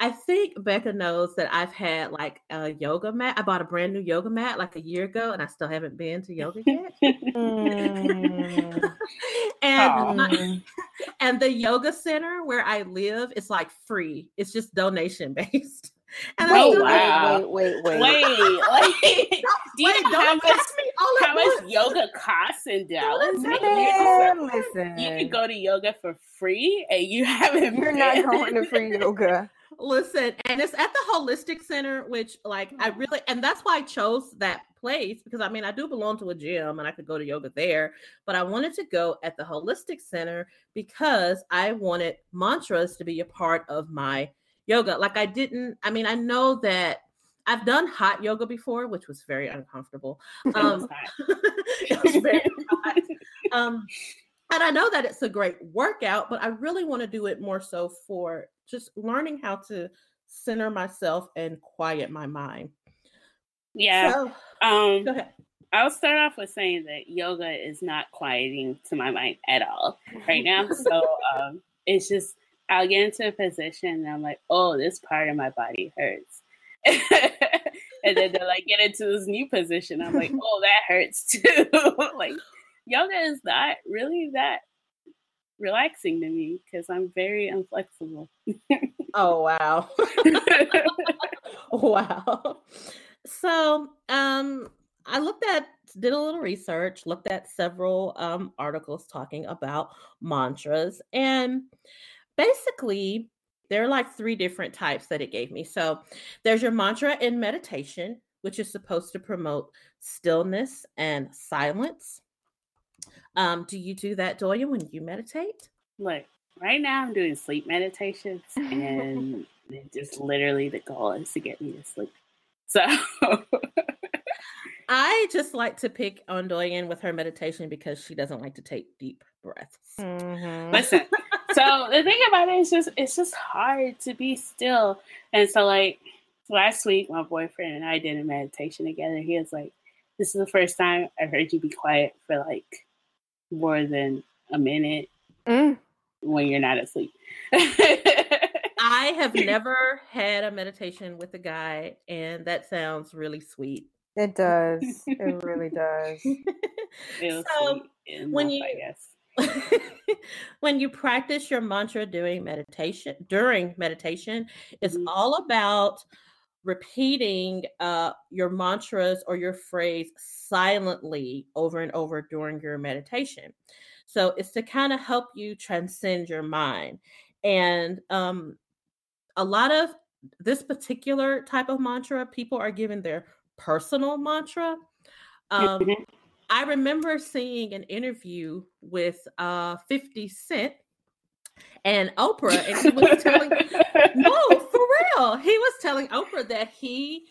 I think Becca knows that I've had like a yoga mat. I bought a brand new yoga mat like a year ago, and I still haven't been to yoga yet. Mm. and my- and the yoga center where I live is like free. It's just donation based. And Oh, still- wow. wait, wait, wait, wait. Wait, like, do you Wait, know don't how much, me all how much yoga costs in Dallas? Man, you, Man, listen. you can go to yoga for free and you haven't You're not going to free yoga. Listen, and it's at the holistic center, which like I really and that's why I chose that place because I mean I do belong to a gym and I could go to yoga there, but I wanted to go at the holistic center because I wanted mantras to be a part of my yoga. Like I didn't, I mean, I know that I've done hot yoga before, which was very uncomfortable. Um, it was very hot. Um, and I know that it's a great workout, but I really want to do it more so for just learning how to center myself and quiet my mind. yeah. So, Um, go ahead. I'll start off with saying that yoga is not quieting to my mind at all right now. So um, it's just I'll get into a position and I'm like, oh, this part of my body hurts. and then they're like, get into this new position. I'm like, oh, that hurts too. like yoga is not really that relaxing to me because I'm very inflexible. Oh wow. wow. So, um, I looked at, did a little research, looked at several um, articles talking about mantras, and basically, there are like three different types that it gave me. So, there's your mantra in meditation, which is supposed to promote stillness and silence. Um, do you do that, Doya, when you meditate? Look, right now I'm doing sleep meditations and it just literally the goal is to get me to sleep. So I just like to pick on Doyen with her meditation because she doesn't like to take deep breaths. Mhm. listen. So the thing about it is just it's just hard to be still. And so like last week my boyfriend and I did a meditation together. He was like, This is the first time I've heard you be quiet for like more than a minute Mm. when you're not asleep. I have never had a meditation with a guy, and that sounds really sweet. It does. It really does. It So, sweet when you- I guess. when you practice your mantra during meditation, during meditation, it's Mhm. all about repeating uh, your mantras or your phrase silently over and over during your meditation. So it's to kind of help you transcend your mind. And um, a lot of this particular type of mantra, people are given their personal mantra. Um, Mhm. I remember seeing an interview with uh 50 Cent and Oprah, and he was telling no, real. He was telling Oprah that he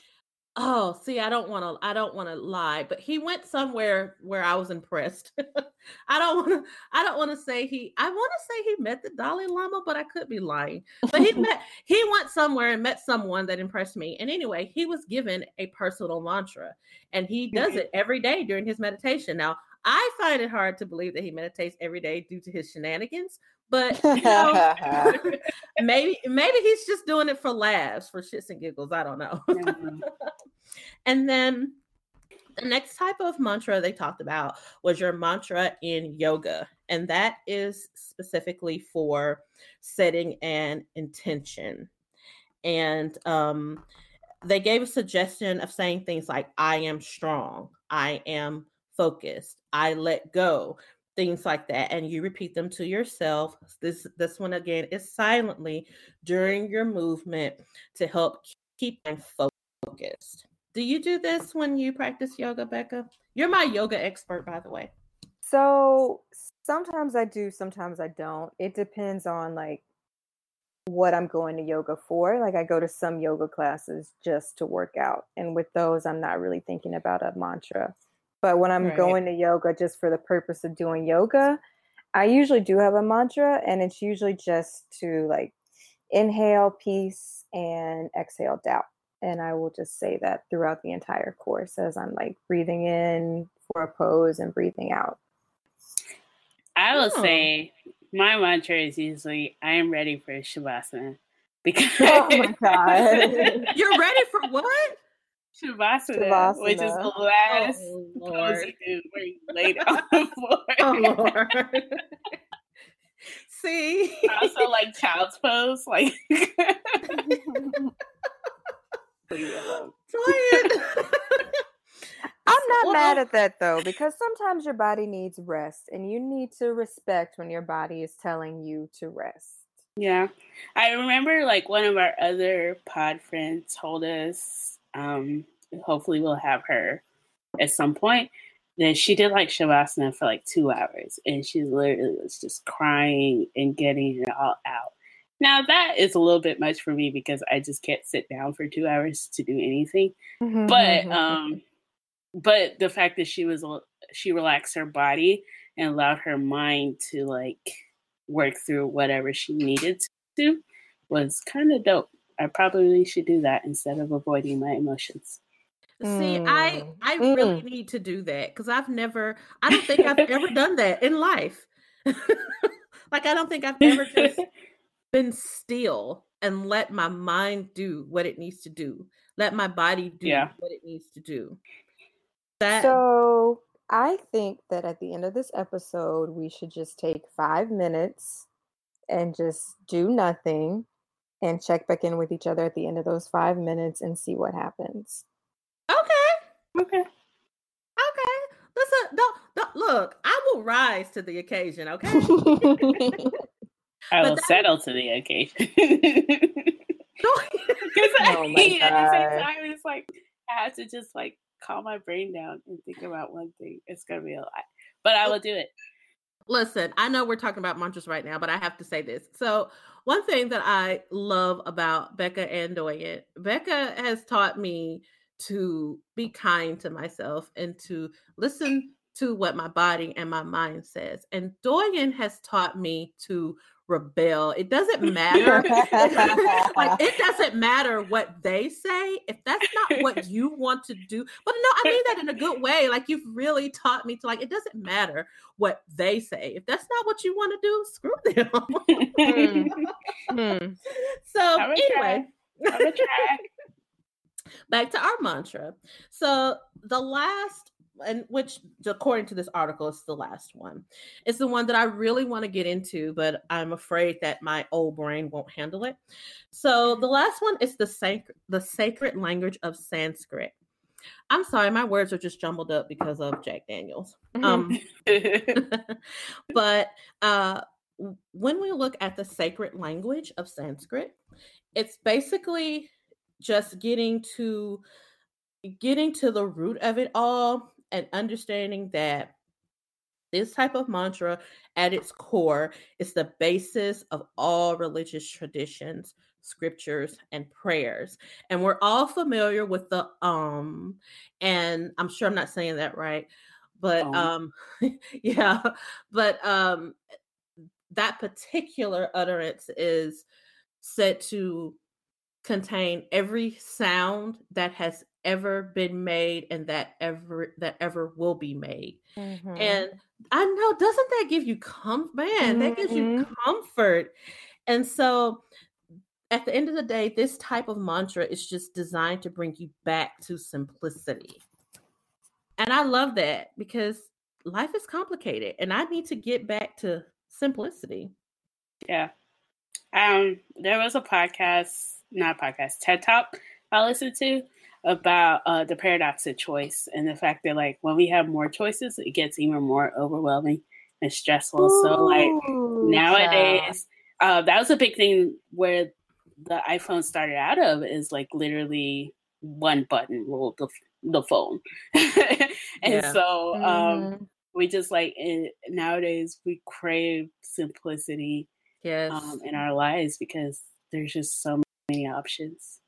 oh, see, I don't want to I don't want to lie, but he went somewhere where I was impressed. I don't want to I don't want to say he I want to say he met the Dalai Lama, but I could be lying. But he met he went somewhere and met someone that impressed me. And anyway, he was given a personal mantra and he does Mhm. it every day during his meditation. Now, I find it hard to believe that he meditates every day due to his shenanigans, but you know, maybe maybe he's just doing it for laughs, for shits and giggles. I don't know. Mhm. and then the next type of mantra they talked about was your mantra in yoga, and that is specifically for setting an intention. and um, they gave a suggestion of saying things like "I am strong," "I am focused," "I let go," things like that, and you repeat them to yourself. This this one again is silently during your movement to help keep and focused. Do you do this when you practice yoga, Becca? You're my yoga expert, by the way. So sometimes I do, sometimes I don't. It depends on like what I'm going to yoga for. Like I go to some yoga classes just to work out. And with those, I'm not really thinking about a mantra. But when I'm right. going to yoga just for the purpose of doing yoga, I usually do have a mantra and it's usually just to like inhale peace and exhale doubt. And I will just say that throughout the entire course as I'm like breathing in for a pose and breathing out. I will oh. say my mantra is usually I am ready for Shavasana. Because oh my god. You're ready for what? Shavasana, Shavasana. which is the last oh, pose you do where you lay down on the floor. Oh Lord. See? Also like child's pose, like I'm not well, mad at that though, because sometimes your body needs rest and you need to respect when your body is telling you to rest. Yeah. I remember like one of our other pod friends told us, um, hopefully we'll have her at some point, Then she did like Shavasana for like two hours and she literally was just crying and getting it all out. Now that is a little bit much for me because I just can't sit down for two hours to do anything. Mm-hmm. But um but the fact that she was she relaxed her body and allowed her mind to like work through whatever she needed to do was kind of dope. I probably should do that instead of avoiding my emotions. See, I mm. I mm. really need to do that because I've never I don't think I've ever done that in life. like I don't think I've ever just been still and let my mind do what it needs to do. Let my body do yeah. what it needs to do. That So I think that at the end of this episode, we should just take five minutes and just do nothing and check back in with each other at the end of those five minutes and see what happens. Okay. Okay. Okay. Listen, don't, don't look, I will rise to the occasion, okay? I will settle to the occasion. Because I oh mean, at the same time, it's like I have to just like calm my brain down and think about one thing. It's gonna be a lot, but I will do it. Listen, I know we're talking about mantras right now, but I have to say this. So, one thing that I love about Becca and Doyen, Becca has taught me to be kind to myself and to listen to what my body and my mind says. And Doyen has taught me to rebel. It doesn't matter. like it doesn't matter what they say. If that's not what you want to do. But no, I mean that in a good way. Like you've really taught me to like it doesn't matter what they say. If that's not what you want to do, screw them. mm. So anyway. Back to our mantra. So the last and which according to this article is the last one. It's the one that i really want to get into but i'm afraid that my old brain won't handle it. So the last one is the sacred the sacred language of sanskrit. I'm sorry my words are just jumbled up because of jack daniels. Um but uh when we look at the sacred language of sanskrit it's basically just getting to getting to the root of it all and understanding that this type of mantra at its core is the basis of all religious traditions scriptures and prayers. And we're all familiar with the um and i'm sure i'm not saying that right but um, um yeah but um that particular utterance is said to contain every sound that has ever been made and that ever that ever will be made. Mm-hmm. And I know doesn't that give you comfort? Man, mm-hmm. that gives you mm-hmm. comfort. And so at the end of the day, this type of mantra is just designed to bring you back to simplicity. And I love that because life is complicated and I need to get back to simplicity. Yeah. Um there was a podcast not a podcast, TED Talk I listened to about uh, the paradox of choice and the fact that like when we have more choices, it gets even more overwhelming and stressful. Ooh, so like nowadays, yeah. uh, that was a big thing where the iPhone started out of is like literally one button rule the the phone, and yeah. so um, mm-hmm. we just like it, nowadays we crave simplicity yes. um, in our lives because there's just so many options.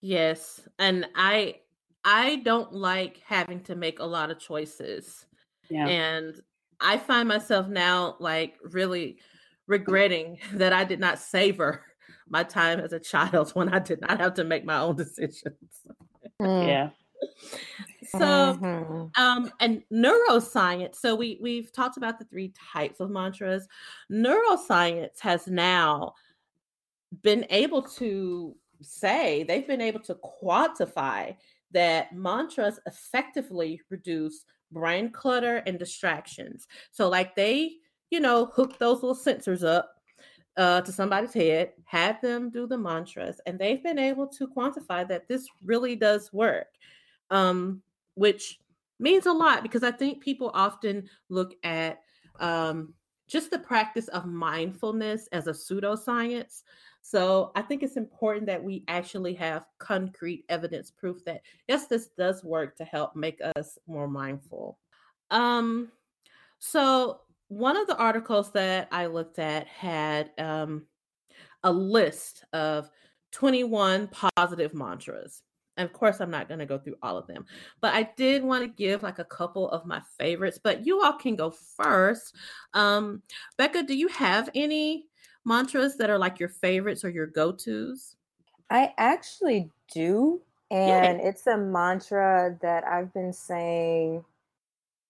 Yes, and I I don't like having to make a lot of choices. Yeah. And I find myself now like really regretting that I did not savor my time as a child when I did not have to make my own decisions. Mm. Yeah. So, mm-hmm. um, and neuroscience. So we we've talked about the three types of mantras. Neuroscience has now been able to say they've been able to quantify that mantras effectively reduce brain clutter and distractions. So, like they, you know, hook those little sensors up uh, to somebody's head, have them do the mantras, and they've been able to quantify that this really does work, um, which means a lot because I think people often look at um, just the practice of mindfulness as a pseudoscience. So I think it's important that we actually have concrete evidence proof that yes, this does work to help make us more mindful. Um, so one of the articles that I looked at had um, a list of 21 positive mantras. And of course, I'm not going to go through all of them, but I did want to give like a couple of my favorites. But you all can go first. Um, Becca, do you have any mantras that are like your favorites or your go tos? I actually do. And Yay. it's a mantra that I've been saying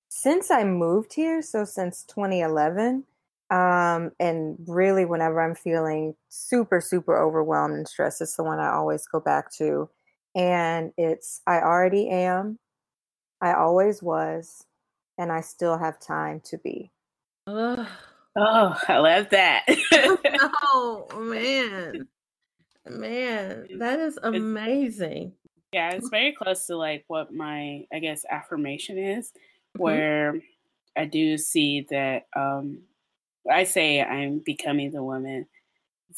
since I moved here, so since 2011, um, and really whenever I'm feeling super, super overwhelmed and stressed, it's the one I always go back to. And it's I already am, I always was, and I still have time to be. Oh, oh I love that. oh man. Man, that is amazing. Yeah, it's very close to like what my I guess affirmation is mm-hmm. where I do see that um, I say I'm becoming the woman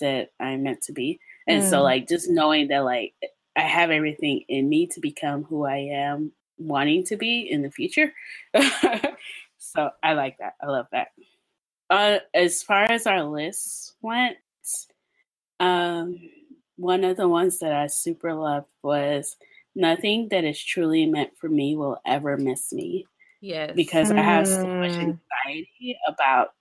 that I'm meant to be. And mm. so like just knowing that like I have everything in me to become who I am wanting to be in the future. so I like that. I love that. Uh, as far as our list went, um, one of the ones that I super loved was nothing that is truly meant for me will ever miss me. Yes. Because mm. I have so much mm. anxiety about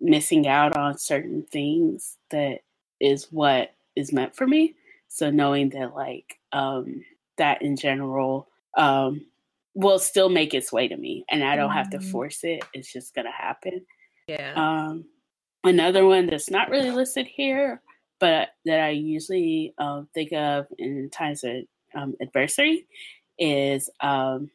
missing out on certain things that is what is meant for me. So knowing that like um that in general um will still make its way to me and I don't mm. have to mm-hmm. force it. It's just gonna happen. Yeah. Um another one that's not really listed here, but that I usually um, think of in times of um, adversity is um,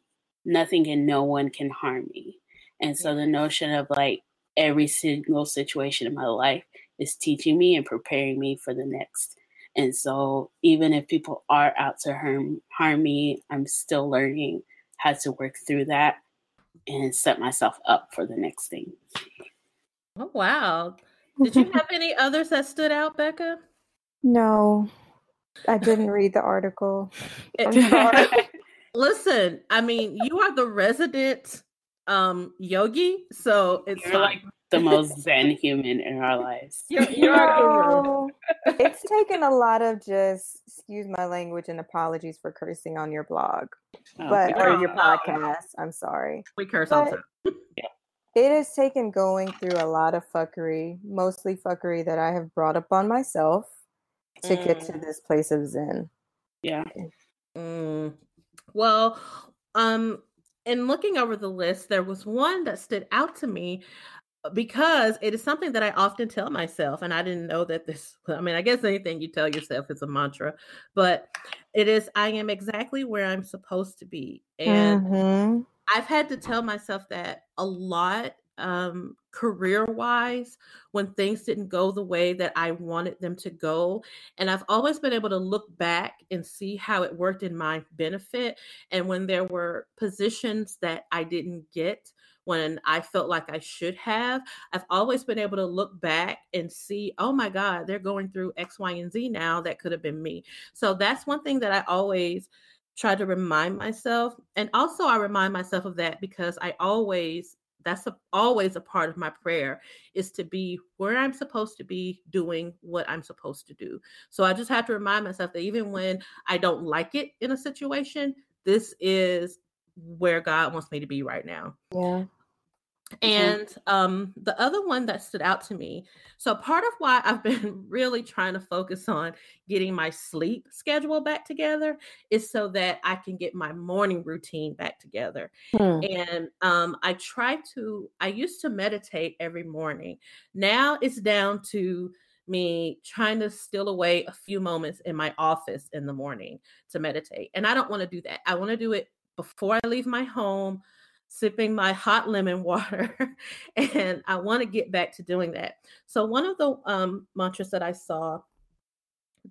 nothing and no one can harm me. And so the notion of like every single situation in my life is teaching me and preparing me for the next. And so even if people are out to harm harm me, I'm still learning how to work through that and set myself up for the next thing. Oh wow. Did you have any others that stood out, Becca? No. I didn't read the article. Listen, I mean, you are the resident um yogi, so it's you're like the most zen human in our lives. You're, you're no, it's taken a lot of just excuse my language and apologies for cursing on your blog, oh, but or your podcast. I'm sorry. We curse all the time. It has taken going through a lot of fuckery, mostly fuckery that I have brought up on myself to mm. get to mm. this place of zen. Yeah. Mm. Well, um, in looking over the list, there was one that stood out to me uh, because it is something that I often tell myself, and I didn't know that this. I mean, I guess anything you tell yourself is a mantra, but it is I am exactly where I'm supposed to be, and mm-hmm. I've had to tell myself that a lot um, career wise when things didn't go the way that I wanted them to go. And I've always been able to look back and see how it worked in my benefit. And when there were positions that I didn't get, when I felt like I should have, I've always been able to look back and see, oh my God, they're going through X, Y, and Z now. That could have been me. So that's one thing that I always try to remind myself. And also, I remind myself of that because I always that's a, always a part of my prayer is to be where i'm supposed to be doing what i'm supposed to do so i just have to remind myself that even when i don't like it in a situation this is where god wants me to be right now yeah and um, the other one that stood out to me so, part of why I've been really trying to focus on getting my sleep schedule back together is so that I can get my morning routine back together. Hmm. And um, I try to, I used to meditate every morning. Now it's down to me trying to steal away a few moments in my office in the morning to meditate. And I don't want to do that. I want to do it before I leave my home sipping my hot lemon water and i want to get back to doing that. So one of the um, mantras that i saw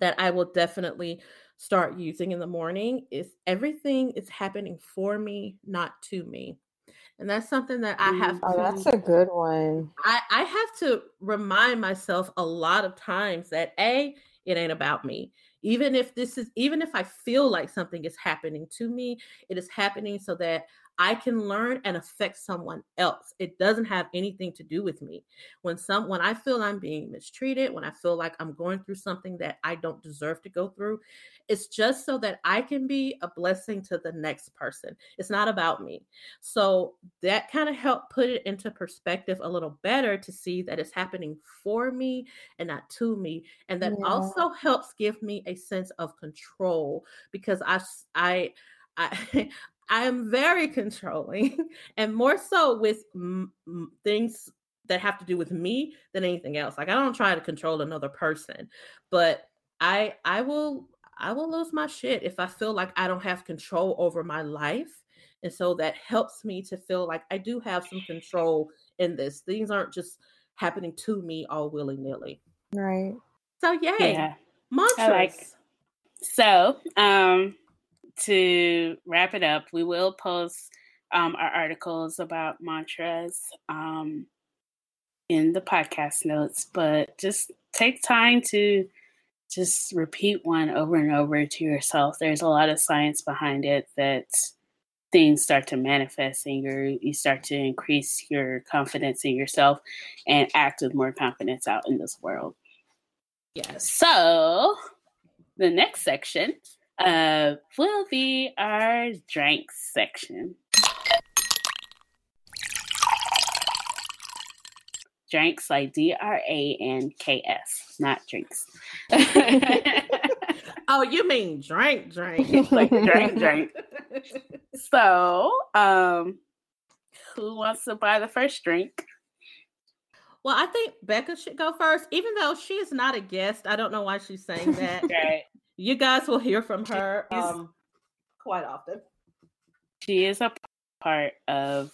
that i will definitely start using in the morning is everything is happening for me not to me. And that's something that i have oh, to, that's a good one. I, I have to remind myself a lot of times that a it ain't about me. Even if this is even if i feel like something is happening to me it is happening so that I can learn and affect someone else. It doesn't have anything to do with me. When some when I feel I'm being mistreated, when I feel like I'm going through something that I don't deserve to go through, it's just so that I can be a blessing to the next person. It's not about me. So that kind of helped put it into perspective a little better to see that it's happening for me and not to me. And that yeah. also helps give me a sense of control because I I I I am very controlling and more so with m- m- things that have to do with me than anything else. Like I don't try to control another person, but I I will I will lose my shit if I feel like I don't have control over my life. And so that helps me to feel like I do have some control in this. Things aren't just happening to me all willy nilly. Right. So yay. Yeah. Mantras. Like, so um to wrap it up, we will post um, our articles about mantras um, in the podcast notes, but just take time to just repeat one over and over to yourself. There's a lot of science behind it that things start to manifest and you you start to increase your confidence in yourself and act with more confidence out in this world. Yes. So the next section uh, will be our drinks section. Drinks like D R A N K S, not drinks. oh, you mean drink, drink, like drink, drink. So, um, who wants to buy the first drink? Well, I think Becca should go first, even though she is not a guest. I don't know why she's saying that. right you guys will hear from her um, quite often. She is a part of,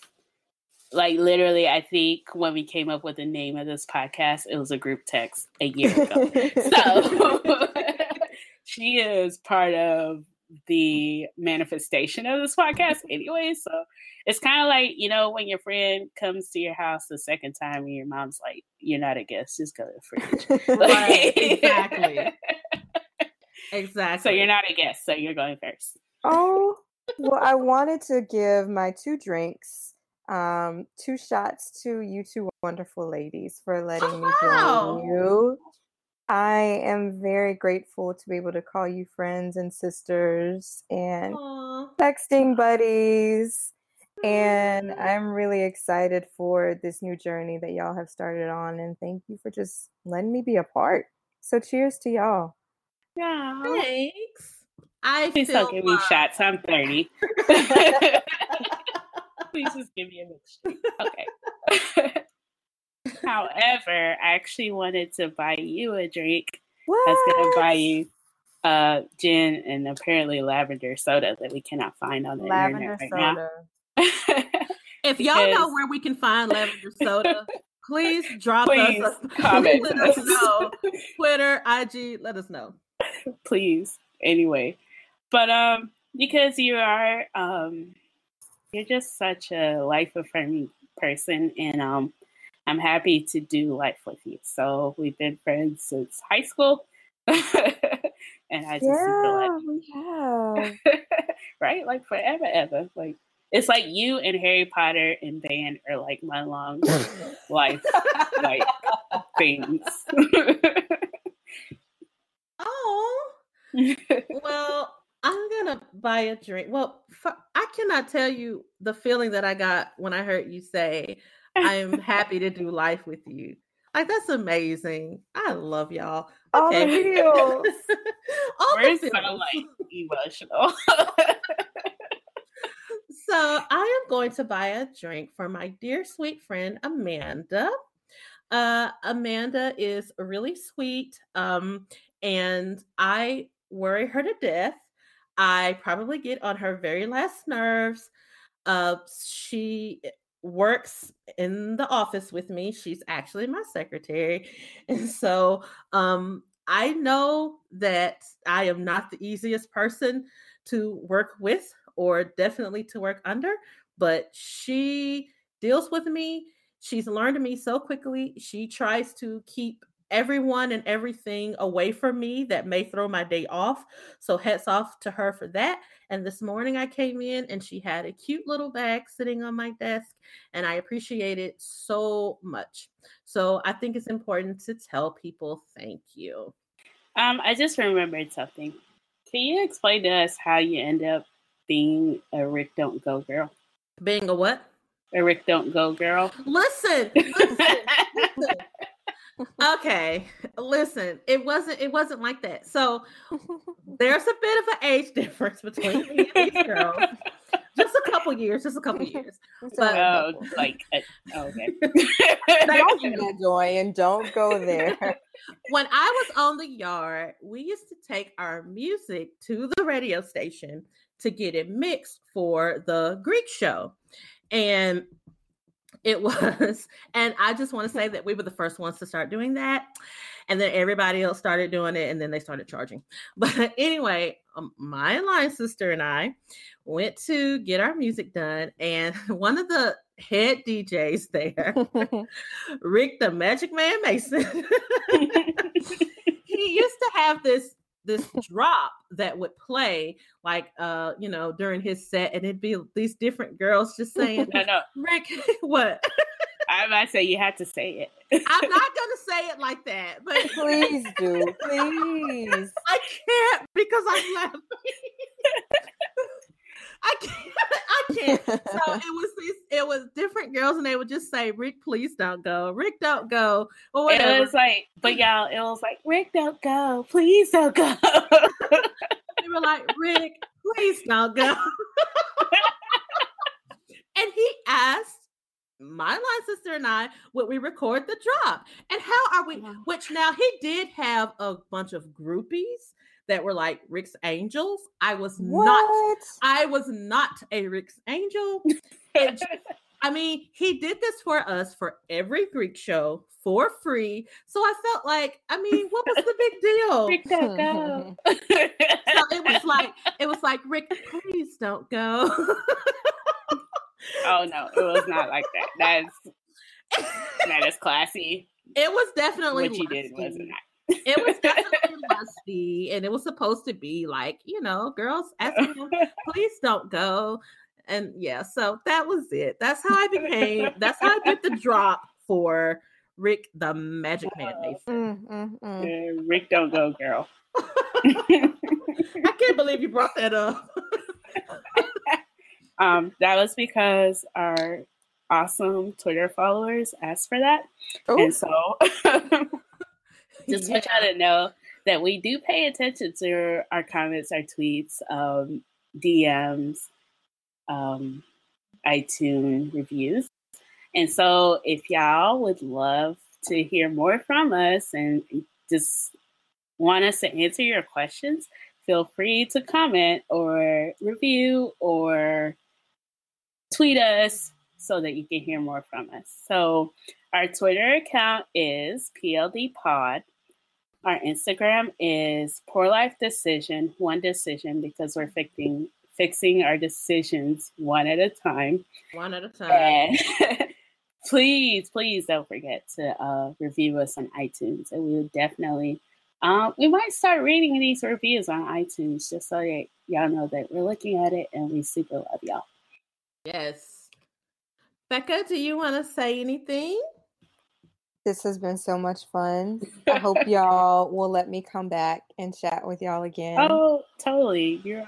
like, literally, I think when we came up with the name of this podcast, it was a group text a year ago. so she is part of the manifestation of this podcast anyway. So it's kind of like, you know, when your friend comes to your house the second time and your mom's like, you're not a guest, just go to the fridge. right, exactly. Exactly. So you're not a guest, so you're going first. Oh, well, I wanted to give my two drinks, um, two shots to you two wonderful ladies for letting oh, me wow. join you. I am very grateful to be able to call you friends and sisters and Aww. texting buddies. And I'm really excited for this new journey that y'all have started on. And thank you for just letting me be a part. So, cheers to y'all. Yeah. Thanks. I Please don't give me shots. I'm 30. Please just give me a mixture. Okay. However, I actually wanted to buy you a drink. What? I was going to buy you uh, gin and apparently lavender soda that we cannot find on the lavender internet right soda. now. If y'all know where we can find lavender soda, please drop please us a comment. let us know. Twitter, IG, let us know. please. Anyway but um because you are um you're just such a life affirming person and um i'm happy to do life with you. So we've been friends since high school. And i just Yeah, feel we have. like right? Like forever ever. Like it's like you and harry potter and band are like my long life like things Oh, well, I'm gonna buy a drink. Well, f- I cannot tell you the feeling that I got when I heard you say, "I'm happy to do life with you." Like that's amazing. I love y'all. All the Okay. feels. All we're the so feels. like emotional So I am going to buy a drink for my dear sweet friend Amanda. Uh, Amanda is really sweet, um, and I worry her to death. I probably get on her very last nerves. Uh, she works in the office with me. She's actually my secretary, and so um, I know that I am not the easiest person to work with or definitely to work under, but she deals with me. She's learned me so quickly. She tries to keep everyone and everything away from me that may throw my day off. So, hats off to her for that. And this morning I came in and she had a cute little bag sitting on my desk, and I appreciate it so much. So, I think it's important to tell people thank you. Um, I just remembered something. Can you explain to us how you end up being a Rick Don't Go girl? Being a what? A Rick Don't Go girl? Listen, listen, listen. Okay listen it wasn't it wasn't like that. So there's a bit of an age difference between me and these girls. Just a couple years just a couple years. But- oh, like, uh, okay. don't do that, Joy, don't go there. when i was on the yard we used to take our music to the radio station to get it mixed for the greek show. And it was. And i just want to say that we were the first ones to start doing that and then everybody else started doing it and then they started charging. But anyway um, my line sister and i went to get our music done and one of the head djs there rick the magic man mason he used to have this this drop that would play like uh you know during his set and it'd be these different girls just saying no, no. rick what I might say you had to say it. i'm not gonna say it like that but Please do. Please. i can't because i'm laughing I can't. I can't. So it was these. It was different girls, and they would just say, "Rick, please don't go. Rick, don't go." Or It was like, but mm. y'all, it was like, Rick, don't go. Please don't go. they were like, "Rick, please don't go." and he asked my line sister and I would we record the drop, and how are we? Which now he did have a bunch of groupies that were like Rick's angels. I was not. I was not a Rick's angel. And I mean, he did this for us for every Greek show for free. So I felt like, I mean, what was the big deal? Rick, don't go. So it was like, it was like, Rick, please don't go. oh no, it was not like that. That's that is classy. it was definitely What you did wasn't that. It was definitely lusty, and it was supposed to be like, you know, girls asking him, please don't go. And yeah, so that was it. That's how I became, that's how I did the drop for Rick the Magic Man Mason. Mm, mm, mm. Uh, Rick, don't go, girl. I can't believe you brought that up. um, that was because our awesome Twitter followers asked for that, Ooh. and so just want y'all to know that we do pay attention to our comments, our tweets, um, DMs, um, iTunes reviews. And so, if y'all would love to hear more from us and just want us to answer your questions, feel free to comment or review or tweet us, so that you can hear more from us. So our Twitter account is PLD Pod. Our Instagram is Poor Life Decision, one decision, because we're fixing fixing our decisions one at a time. One at a time. Please, please don't forget to uh, review us on iTunes, and we will definitely. Um, we might start reading these reviews on iTunes just so that y'all know that we're looking at it and we super love y'all. Yes. Becca, do you want to say anything? This has been so much fun. I hope y'all will let me come back and chat with y'all again. Oh, totally. You're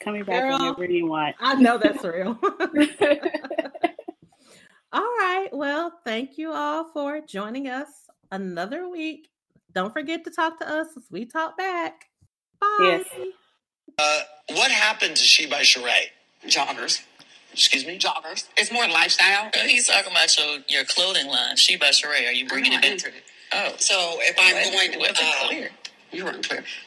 coming back Girl, whenever you want. I know that's real. all right. Well, thank you all for joining us another week. Don't forget to talk to us as we talk back. Bye. Yes. Uh, what happened to She by Sheree? Joggers. Excuse me? Joggers. It's more lifestyle. he's talking about your, your clothing line, She by Sheree. Are you bringing it back? Oh. So if I'm going to. Uh, clear. You weren't clear.